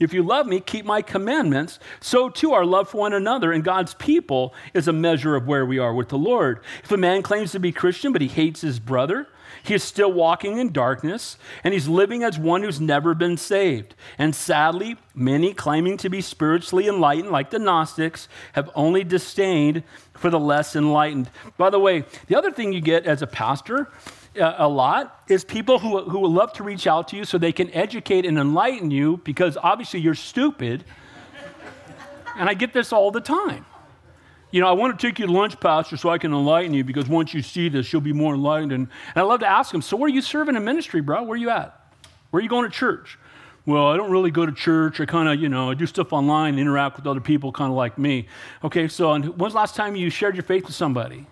if you love me, keep my commandments. So too, our love for one another and God's people is a measure of where we are with the Lord. If a man claims to be Christian, but he hates his brother, he is still walking in darkness and he's living as one who's never been saved. And sadly, many claiming to be spiritually enlightened, like the Gnostics, have only disdained for the less enlightened. By the way, the other thing you get as a pastor Uh, a lot is people who, who love to reach out to you so they can educate and enlighten you because obviously you're stupid. and I get this all the time. You know, I want to take you to lunch, Pastor, so I can enlighten you because once you see this, you'll be more enlightened. And, and I love to ask them, so where are you serving in ministry, bro? Where are you at? Where are you going to church? Well, I don't really go to church. I kind of, you know, I do stuff online, interact with other people kind of like me. Okay, so when's the last time you shared your faith with somebody?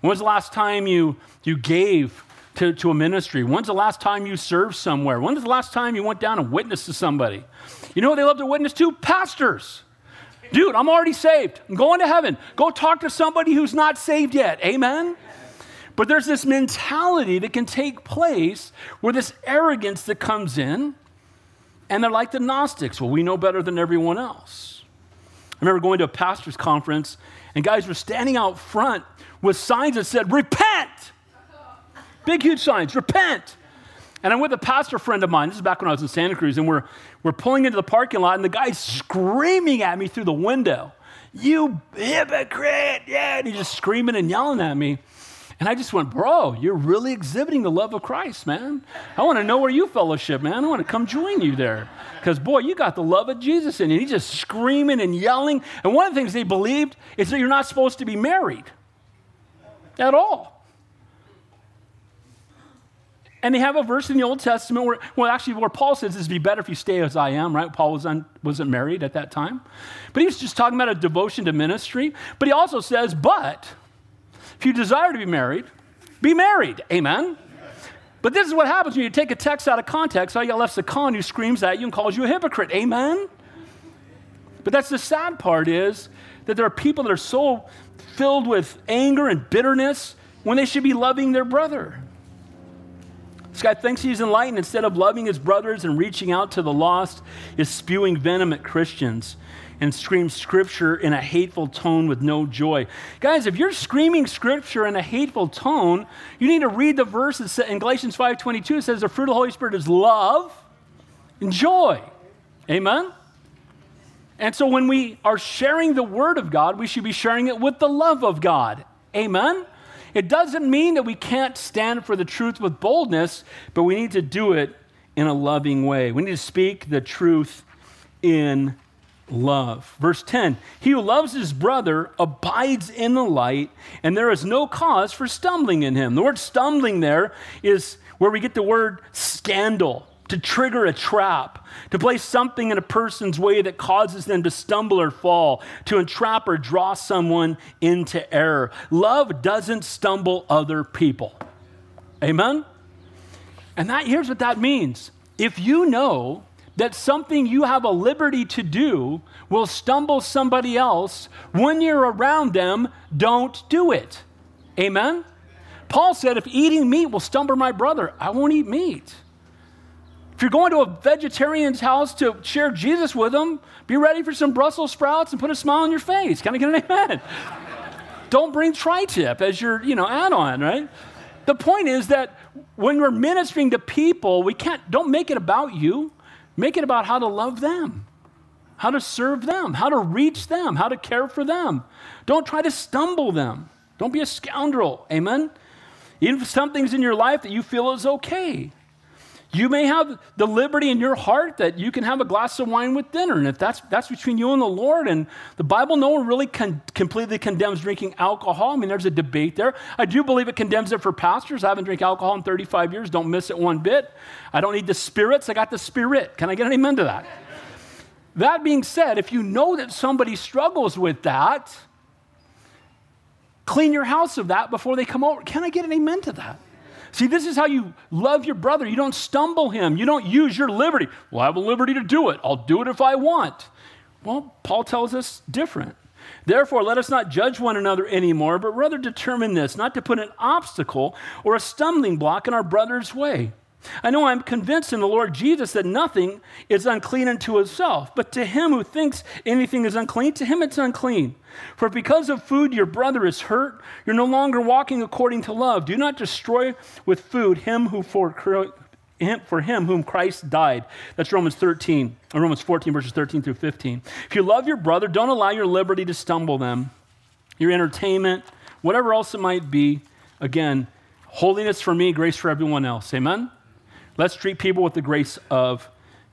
When's the last time you, you gave to, to a ministry? When's the last time you served somewhere? When's the last time you went down and witnessed to somebody? You know what they love to witness to? Pastors. Dude, I'm already saved. I'm going to heaven. Go talk to somebody who's not saved yet. Amen? But there's this mentality that can take place where this arrogance that comes in, and they're like the Gnostics. Well, we know better than everyone else. I remember going to a pastor's conference, and guys were standing out front with signs that said, Repent! Big, huge signs, repent. And I'm with a pastor friend of mine. This is back when I was in Santa Cruz, and we're, we're pulling into the parking lot, and the guy's screaming at me through the window, You hypocrite! Yeah, and he's just screaming and yelling at me. And I just went, Bro, you're really exhibiting the love of Christ, man. I want to know where you fellowship, man. I want to come join you there. Because, boy, you got the love of Jesus in you. He's just screaming and yelling. And one of the things they believed is that you're not supposed to be married at all. And they have a verse in the Old Testament where, well, actually, where Paul says it'd be better if you stay as I am, right? Paul was un, wasn't married at that time. But he was just talking about a devotion to ministry. But he also says, but if you desire to be married, be married. Amen? But this is what happens when you take a text out of context. All you got left's a con who screams at you and calls you a hypocrite. Amen? But that's the sad part is that there are people that are so filled with anger and bitterness when they should be loving their brother. This guy thinks he's enlightened. Instead of loving his brothers and reaching out to the lost, is spewing venom at Christians and screams scripture in a hateful tone with no joy. Guys, if you're screaming scripture in a hateful tone, you need to read the verse in Galatians 5:22. It says the fruit of the Holy Spirit is love and joy. Amen. And so when we are sharing the word of God, we should be sharing it with the love of God. Amen. It doesn't mean that we can't stand for the truth with boldness, but we need to do it in a loving way. We need to speak the truth in love. Verse 10 He who loves his brother abides in the light, and there is no cause for stumbling in him. The word stumbling there is where we get the word scandal to trigger a trap, to place something in a person's way that causes them to stumble or fall, to entrap or draw someone into error. Love doesn't stumble other people. Amen? And that here's what that means. If you know that something you have a liberty to do will stumble somebody else, when you're around them, don't do it. Amen? Paul said, if eating meat will stumble my brother, I won't eat meat. If you're going to a vegetarian's house to share Jesus with them, be ready for some Brussels sprouts and put a smile on your face. Can I get an amen? Don't bring tri-tip as your, you know, add-on, right? The point is that when we're ministering to people, we can't don't make it about you. Make it about how to love them, how to serve them, how to reach them, how to care for them. Don't try to stumble them. Don't be a scoundrel. Amen? Even if something's in your life that you feel is okay. You may have the liberty in your heart that you can have a glass of wine with dinner. And if that's, that's between you and the Lord, and the Bible, no one really con- completely condemns drinking alcohol. I mean, there's a debate there. I do believe it condemns it for pastors. I haven't drank alcohol in 35 years. Don't miss it one bit. I don't need the spirits. I got the spirit. Can I get an amen to that? That being said, if you know that somebody struggles with that, clean your house of that before they come over. Can I get an amen to that? See, this is how you love your brother. You don't stumble him. You don't use your liberty. Well, I have a liberty to do it. I'll do it if I want. Well, Paul tells us different. Therefore, let us not judge one another anymore, but rather determine this, not to put an obstacle or a stumbling block in our brother's way. I know I'm convinced in the Lord Jesus that nothing is unclean unto itself, but to him who thinks anything is unclean, to him it's unclean. For because of food your brother is hurt, you're no longer walking according to love. Do not destroy with food him who for, for him whom Christ died. That's Romans 13, or Romans 14, verses 13 through 15. If you love your brother, don't allow your liberty to stumble them, your entertainment, whatever else it might be. Again, holiness for me, grace for everyone else. Amen? Let's treat people with the grace of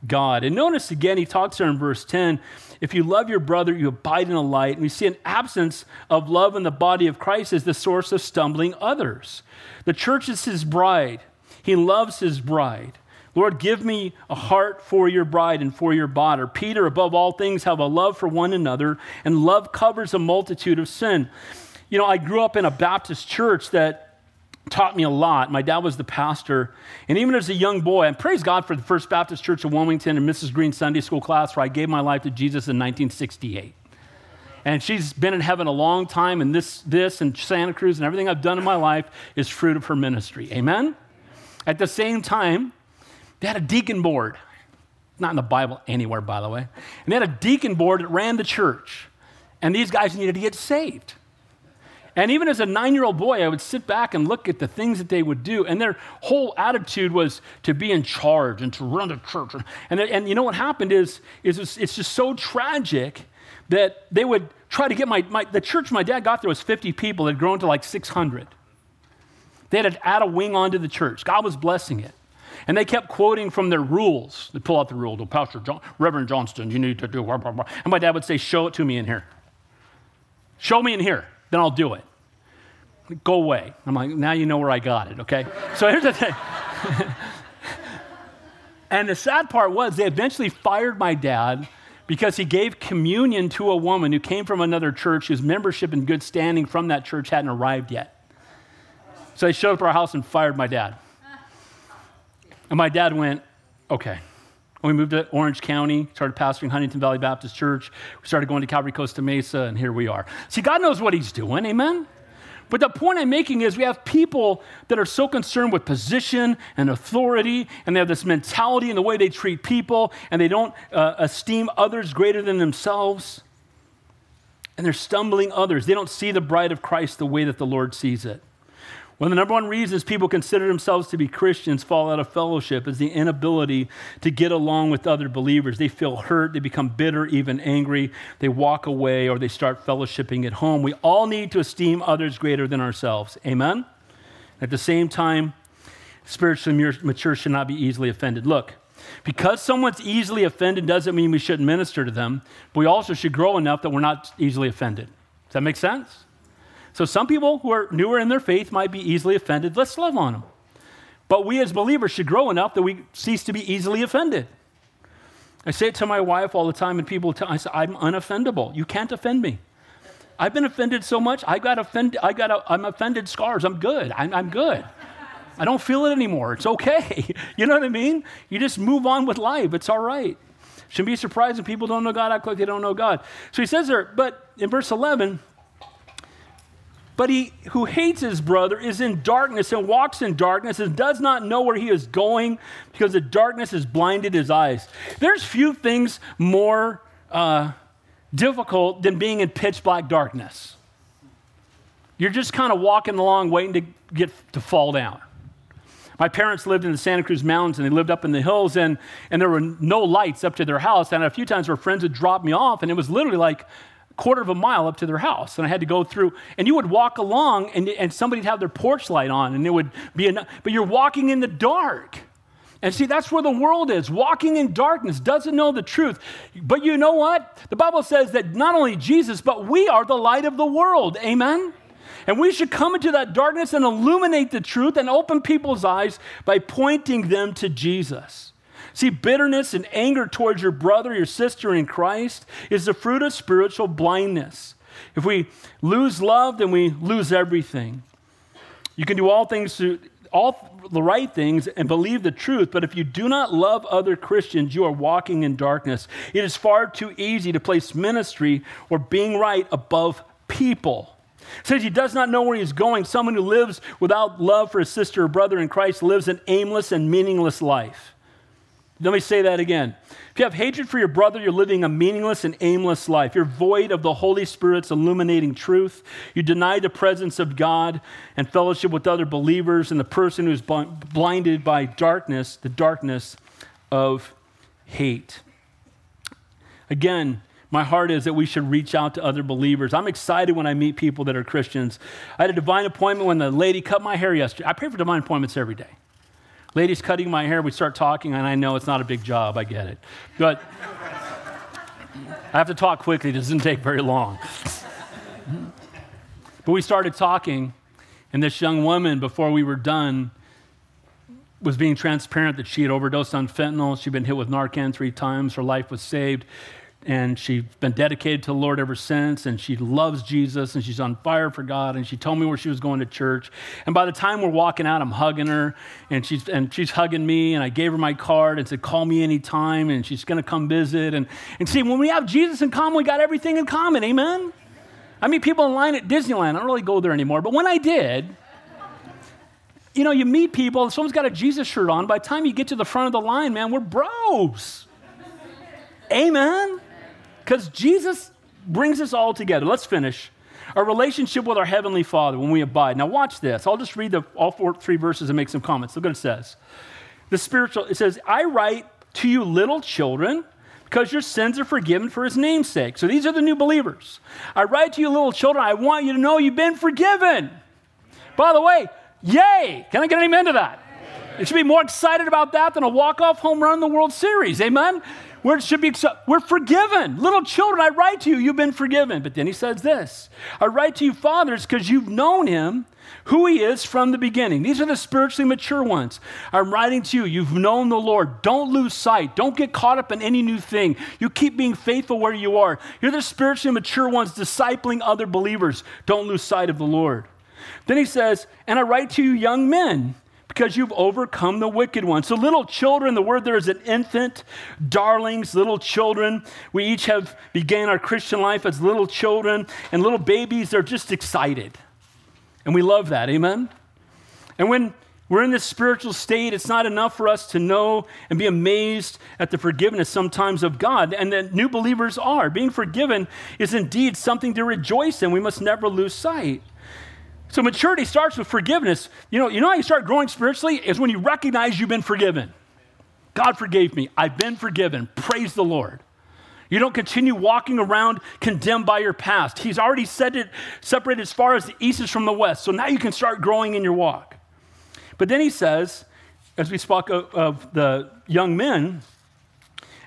God. And notice again, he talks there in verse 10 if you love your brother, you abide in the light. And we see an absence of love in the body of Christ as the source of stumbling others. The church is his bride, he loves his bride. Lord, give me a heart for your bride and for your body. Peter, above all things, have a love for one another, and love covers a multitude of sin. You know, I grew up in a Baptist church that taught me a lot. My dad was the pastor. And even as a young boy, and praise God for the First Baptist Church of Wilmington and Mrs. Green Sunday School class where I gave my life to Jesus in 1968. And she's been in heaven a long time, and this, this and Santa Cruz and everything I've done in my life is fruit of her ministry. Amen? At the same time, they had a deacon board. Not in the Bible anywhere, by the way. And they had a deacon board that ran the church. And these guys needed to get saved. And even as a nine year old boy, I would sit back and look at the things that they would do. And their whole attitude was to be in charge and to run the church. And, and you know what happened is, is it's just so tragic that they would try to get my, my, the church my dad got there was 50 people. It had grown to like 600. They had to add a wing onto the church. God was blessing it. And they kept quoting from their rules. They pull out the rule. Oh, Pastor John, Reverend Johnston, you need to do blah, blah, blah. And my dad would say, Show it to me in here. Show me in here then I'll do it. Go away. I'm like, now you know where I got it, okay? So here's the thing. and the sad part was they eventually fired my dad because he gave communion to a woman who came from another church whose membership and good standing from that church hadn't arrived yet. So they showed up at our house and fired my dad. And my dad went, okay. We moved to Orange County, started pastoring Huntington Valley Baptist Church. We started going to Calvary Costa Mesa, and here we are. See, God knows what He's doing, amen? But the point I'm making is we have people that are so concerned with position and authority, and they have this mentality in the way they treat people, and they don't uh, esteem others greater than themselves. And they're stumbling others. They don't see the bride of Christ the way that the Lord sees it. One of the number one reasons people consider themselves to be Christians fall out of fellowship is the inability to get along with other believers. They feel hurt, they become bitter, even angry, they walk away, or they start fellowshipping at home. We all need to esteem others greater than ourselves. Amen? At the same time, spiritually mature should not be easily offended. Look, because someone's easily offended doesn't mean we shouldn't minister to them, but we also should grow enough that we're not easily offended. Does that make sense? So some people who are newer in their faith might be easily offended. Let's love on them. But we as believers should grow enough that we cease to be easily offended. I say it to my wife all the time, and people tell I say, I'm unoffendable. You can't offend me. I've been offended so much, I got offended, I got a, I'm offended scars. I'm good. I'm, I'm good. I don't feel it anymore. It's okay. you know what I mean? You just move on with life. It's all right. Shouldn't be surprised when people don't know God, act like they don't know God. So he says there, but in verse 11, but he who hates his brother is in darkness and walks in darkness and does not know where he is going because the darkness has blinded his eyes. There's few things more uh, difficult than being in pitch black darkness. You're just kind of walking along waiting to get to fall down. My parents lived in the Santa Cruz Mountains and they lived up in the hills, and, and there were no lights up to their house. And a few times where friends would drop me off, and it was literally like quarter of a mile up to their house. And I had to go through, and you would walk along, and, and somebody'd have their porch light on, and it would be enough, but you're walking in the dark. And see, that's where the world is walking in darkness, doesn't know the truth. But you know what? The Bible says that not only Jesus, but we are the light of the world. Amen? And we should come into that darkness and illuminate the truth and open people's eyes by pointing them to Jesus. See, bitterness and anger towards your brother, your sister in Christ is the fruit of spiritual blindness. If we lose love, then we lose everything. You can do all things to all the right things and believe the truth, but if you do not love other Christians, you are walking in darkness. It is far too easy to place ministry or being right above people. It says he does not know where he's going. Someone who lives without love for his sister or brother in Christ lives an aimless and meaningless life. Let me say that again. If you have hatred for your brother, you're living a meaningless and aimless life. You're void of the Holy Spirit's illuminating truth. You deny the presence of God and fellowship with other believers, and the person who's blinded by darkness, the darkness of hate. Again, my heart is that we should reach out to other believers. I'm excited when I meet people that are Christians. I had a divine appointment when the lady cut my hair yesterday. I pray for divine appointments every day. Ladies cutting my hair, we start talking, and I know it's not a big job, I get it. But I have to talk quickly, it doesn't take very long. but we started talking, and this young woman, before we were done, was being transparent that she had overdosed on fentanyl. She'd been hit with Narcan three times. Her life was saved and she's been dedicated to the Lord ever since, and she loves Jesus, and she's on fire for God, and she told me where she was going to church. And by the time we're walking out, I'm hugging her, and she's, and she's hugging me, and I gave her my card and said, call me anytime, and she's going to come visit. And, and see, when we have Jesus in common, we got everything in common, amen? I mean, people in line at Disneyland, I don't really go there anymore, but when I did, you know, you meet people, someone's got a Jesus shirt on. By the time you get to the front of the line, man, we're bros. Amen? Because Jesus brings us all together. Let's finish. Our relationship with our Heavenly Father when we abide. Now, watch this. I'll just read the, all four, three verses and make some comments. Look what it says. The spiritual, it says, I write to you, little children, because your sins are forgiven for his name's sake. So these are the new believers. I write to you, little children, I want you to know you've been forgiven. By the way, yay! Can I get an amen to that? You should be more excited about that than a walk-off home run in the World Series. Amen? We're, should be, we're forgiven. Little children, I write to you, you've been forgiven. But then he says this I write to you, fathers, because you've known him, who he is from the beginning. These are the spiritually mature ones. I'm writing to you, you've known the Lord. Don't lose sight. Don't get caught up in any new thing. You keep being faithful where you are. You're the spiritually mature ones discipling other believers. Don't lose sight of the Lord. Then he says, And I write to you, young men because you've overcome the wicked one. So, little children, the word there is an infant, darlings, little children. We each have began our Christian life as little children, and little babies are just excited. And we love that, amen? And when we're in this spiritual state, it's not enough for us to know and be amazed at the forgiveness sometimes of God, and that new believers are. Being forgiven is indeed something to rejoice in. We must never lose sight. So maturity starts with forgiveness. You know, you know how you start growing spiritually is when you recognize you've been forgiven. God forgave me. I've been forgiven. Praise the Lord. You don't continue walking around condemned by your past. He's already said it separated as far as the east is from the west. So now you can start growing in your walk. But then he says, as we spoke of, of the young men,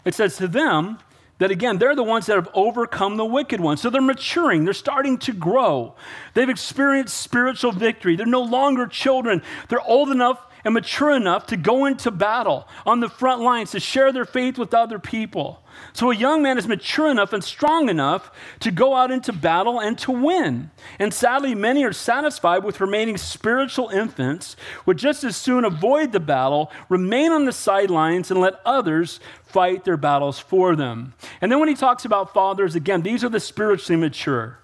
it says to them, that again, they're the ones that have overcome the wicked one. So they're maturing, they're starting to grow. They've experienced spiritual victory. They're no longer children. They're old enough and mature enough to go into battle on the front lines to share their faith with other people. So a young man is mature enough and strong enough to go out into battle and to win. And sadly, many are satisfied with remaining spiritual infants, would just as soon avoid the battle, remain on the sidelines, and let others fight their battles for them. And then when he talks about fathers, again, these are the spiritually mature.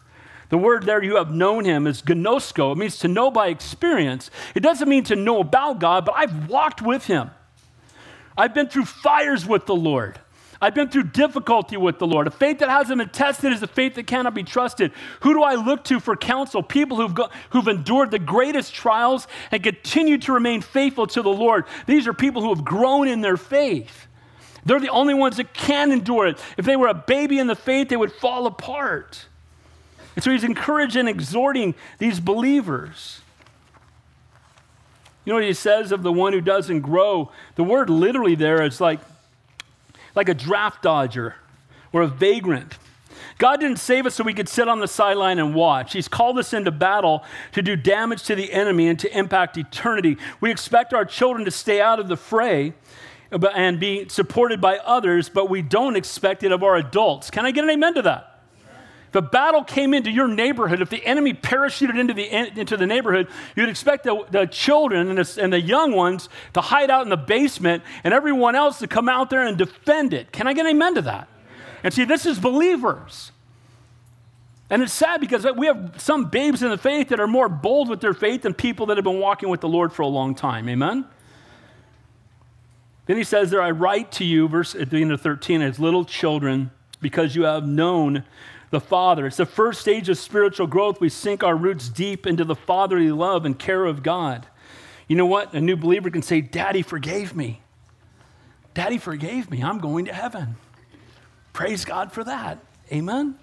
The word there you have known him is gnosko. It means to know by experience. It doesn't mean to know about God, but I've walked with him. I've been through fires with the Lord. I've been through difficulty with the Lord. A faith that hasn't been tested is a faith that cannot be trusted. Who do I look to for counsel? People who've, got, who've endured the greatest trials and continue to remain faithful to the Lord. These are people who have grown in their faith. They're the only ones that can endure it. If they were a baby in the faith, they would fall apart. And so he's encouraging and exhorting these believers. You know what he says of the one who doesn't grow? The word literally there is like, like a draft dodger or a vagrant. God didn't save us so we could sit on the sideline and watch. He's called us into battle to do damage to the enemy and to impact eternity. We expect our children to stay out of the fray and be supported by others, but we don't expect it of our adults. Can I get an amen to that? A battle came into your neighborhood, if the enemy parachuted into the, into the neighborhood, you'd expect the, the children and the, and the young ones to hide out in the basement and everyone else to come out there and defend it. Can I get an amen to that? And see, this is believers. And it's sad because we have some babes in the faith that are more bold with their faith than people that have been walking with the Lord for a long time. Amen? Then he says there, I write to you, verse at the end of 13, as little children, because you have known the Father. It's the first stage of spiritual growth. We sink our roots deep into the fatherly love and care of God. You know what? A new believer can say, Daddy forgave me. Daddy forgave me. I'm going to heaven. Praise God for that. Amen.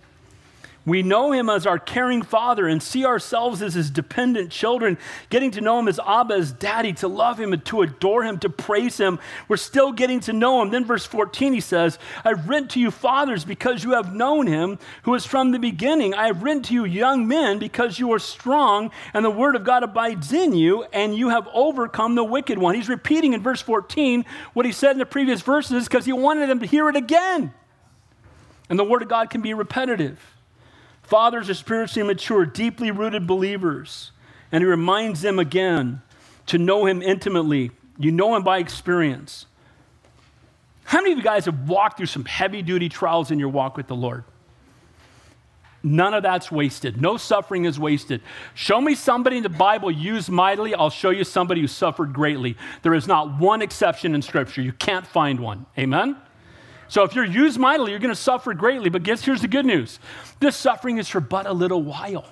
We know him as our caring father and see ourselves as his dependent children, getting to know him as Abba, as daddy, to love him and to adore him, to praise him. We're still getting to know him. Then, verse 14, he says, I've written to you, fathers, because you have known him who is from the beginning. I have written to you, young men, because you are strong and the word of God abides in you, and you have overcome the wicked one. He's repeating in verse 14 what he said in the previous verses because he wanted them to hear it again. And the word of God can be repetitive. Fathers are spiritually mature, deeply rooted believers. And he reminds them again to know him intimately. You know him by experience. How many of you guys have walked through some heavy duty trials in your walk with the Lord? None of that's wasted. No suffering is wasted. Show me somebody in the Bible used mightily, I'll show you somebody who suffered greatly. There is not one exception in Scripture. You can't find one. Amen? So if you're used mightily, you're going to suffer greatly. But guess here's the good news this suffering is for but a little while.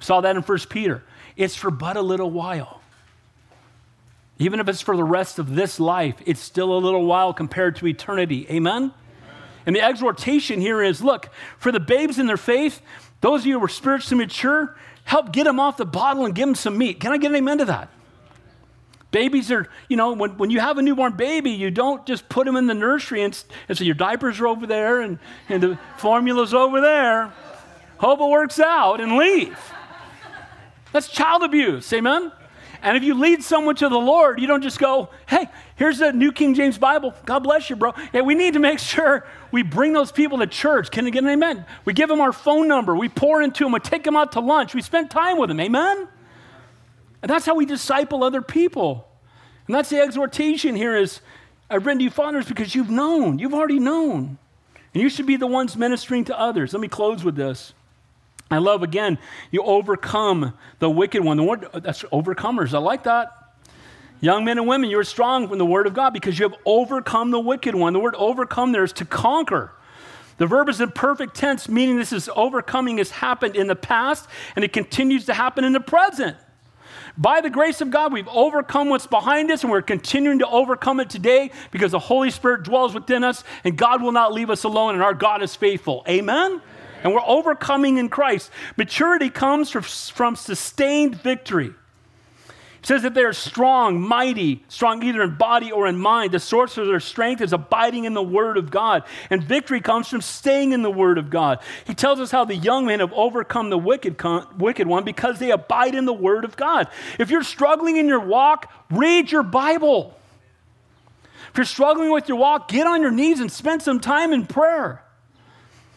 Saw that in 1 Peter. It's for but a little while. Even if it's for the rest of this life, it's still a little while compared to eternity. Amen? And the exhortation here is look, for the babes in their faith, those of you who are spiritually mature, help get them off the bottle and give them some meat. Can I get an amen to that? Babies are, you know, when, when you have a newborn baby, you don't just put them in the nursery and, and so your diapers are over there and, and the formula's over there. Hope it works out and leave. That's child abuse, amen? And if you lead someone to the Lord, you don't just go, hey, here's the New King James Bible. God bless you, bro. Yeah, we need to make sure we bring those people to church. Can they get an amen? We give them our phone number. We pour into them. We take them out to lunch. We spend time with them. Amen? And that's how we disciple other people. And that's the exhortation here is I've written to you fathers because you've known. You've already known. And you should be the ones ministering to others. Let me close with this. I love again, you overcome the wicked one. The word that's overcomers. I like that. Young men and women, you're strong from the word of God because you have overcome the wicked one. The word overcome there is to conquer. The verb is in perfect tense, meaning this is overcoming has happened in the past and it continues to happen in the present. By the grace of God, we've overcome what's behind us, and we're continuing to overcome it today because the Holy Spirit dwells within us, and God will not leave us alone, and our God is faithful. Amen? And we're overcoming in Christ. Maturity comes from sustained victory. Says that they are strong, mighty, strong either in body or in mind. The source of their strength is abiding in the Word of God. And victory comes from staying in the Word of God. He tells us how the young men have overcome the wicked, con- wicked one because they abide in the Word of God. If you're struggling in your walk, read your Bible. If you're struggling with your walk, get on your knees and spend some time in prayer.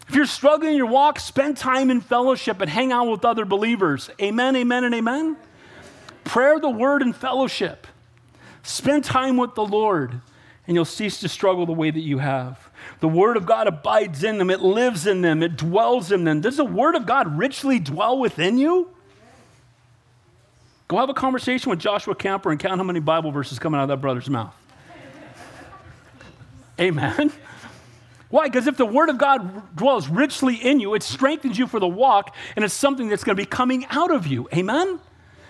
If you're struggling in your walk, spend time in fellowship and hang out with other believers. Amen, amen, and amen. Prayer, the word, and fellowship. Spend time with the Lord, and you'll cease to struggle the way that you have. The word of God abides in them, it lives in them, it dwells in them. Does the word of God richly dwell within you? Go have a conversation with Joshua Camper and count how many Bible verses coming out of that brother's mouth. Amen. Why? Because if the Word of God dwells richly in you, it strengthens you for the walk, and it's something that's going to be coming out of you. Amen?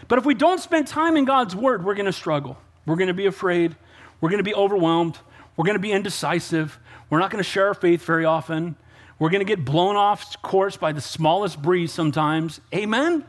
But if we don't spend time in God's word, we're going to struggle. We're going to be afraid. We're going to be overwhelmed. We're going to be indecisive. We're not going to share our faith very often. We're going to get blown off course by the smallest breeze sometimes. Amen?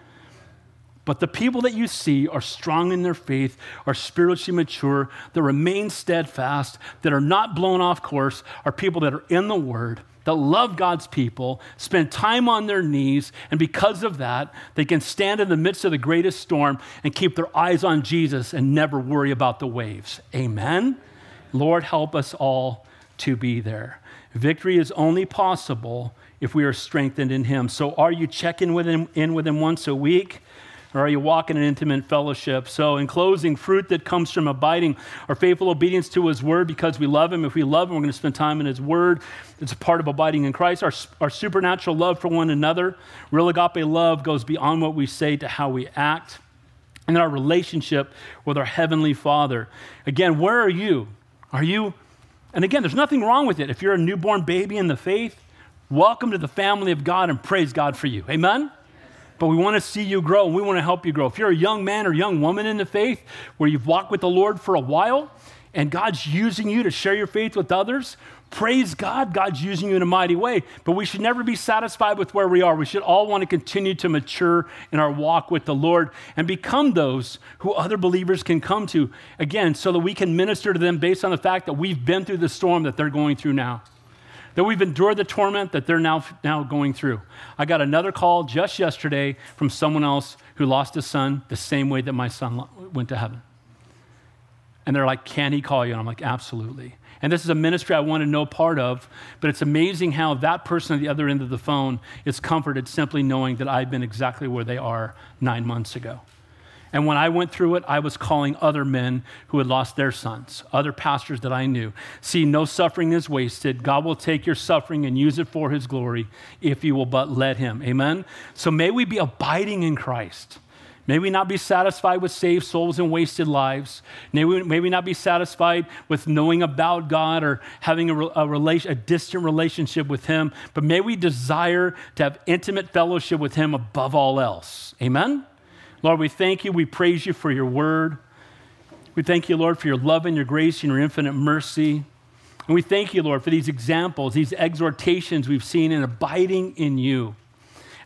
But the people that you see are strong in their faith, are spiritually mature, that remain steadfast, that are not blown off course, are people that are in the Word, that love God's people, spend time on their knees, and because of that, they can stand in the midst of the greatest storm and keep their eyes on Jesus and never worry about the waves. Amen? Lord, help us all to be there. Victory is only possible if we are strengthened in Him. So, are you checking with him, in with Him once a week? Or are you walking in intimate fellowship? So, in closing, fruit that comes from abiding or faithful obedience to His Word because we love Him. If we love Him, we're going to spend time in His Word. It's a part of abiding in Christ. Our, our supernatural love for one another, real agape love, goes beyond what we say to how we act. And our relationship with our Heavenly Father. Again, where are you? Are you, and again, there's nothing wrong with it. If you're a newborn baby in the faith, welcome to the family of God and praise God for you. Amen? But we want to see you grow and we want to help you grow. If you're a young man or young woman in the faith where you've walked with the Lord for a while and God's using you to share your faith with others, praise God, God's using you in a mighty way. But we should never be satisfied with where we are. We should all want to continue to mature in our walk with the Lord and become those who other believers can come to, again, so that we can minister to them based on the fact that we've been through the storm that they're going through now that we've endured the torment that they're now, now going through. I got another call just yesterday from someone else who lost a son the same way that my son went to heaven. And they're like, Can he call you? And I'm like, Absolutely. And this is a ministry I want to know part of, but it's amazing how that person at the other end of the phone is comforted simply knowing that I've been exactly where they are nine months ago. And when I went through it, I was calling other men who had lost their sons, other pastors that I knew. See, no suffering is wasted. God will take your suffering and use it for his glory if you will but let him. Amen? So may we be abiding in Christ. May we not be satisfied with saved souls and wasted lives. May we, may we not be satisfied with knowing about God or having a, a, relation, a distant relationship with Him, but may we desire to have intimate fellowship with Him above all else. Amen? Lord, we thank you. We praise you for your word. We thank you, Lord, for your love and your grace and your infinite mercy. And we thank you, Lord, for these examples, these exhortations we've seen in abiding in you.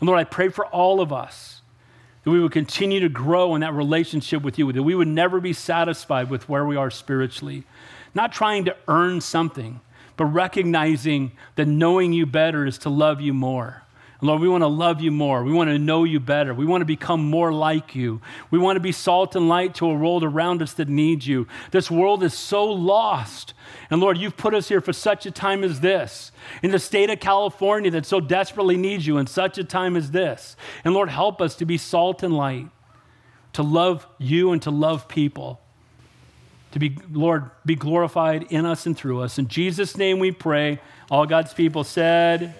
And Lord, I pray for all of us that we would continue to grow in that relationship with you, that we would never be satisfied with where we are spiritually, not trying to earn something, but recognizing that knowing you better is to love you more. Lord, we want to love you more. We want to know you better. We want to become more like you. We want to be salt and light to a world around us that needs you. This world is so lost. And Lord, you've put us here for such a time as this, in the state of California that so desperately needs you in such a time as this. And Lord, help us to be salt and light, to love you and to love people. To be, Lord, be glorified in us and through us. In Jesus' name we pray. All God's people said,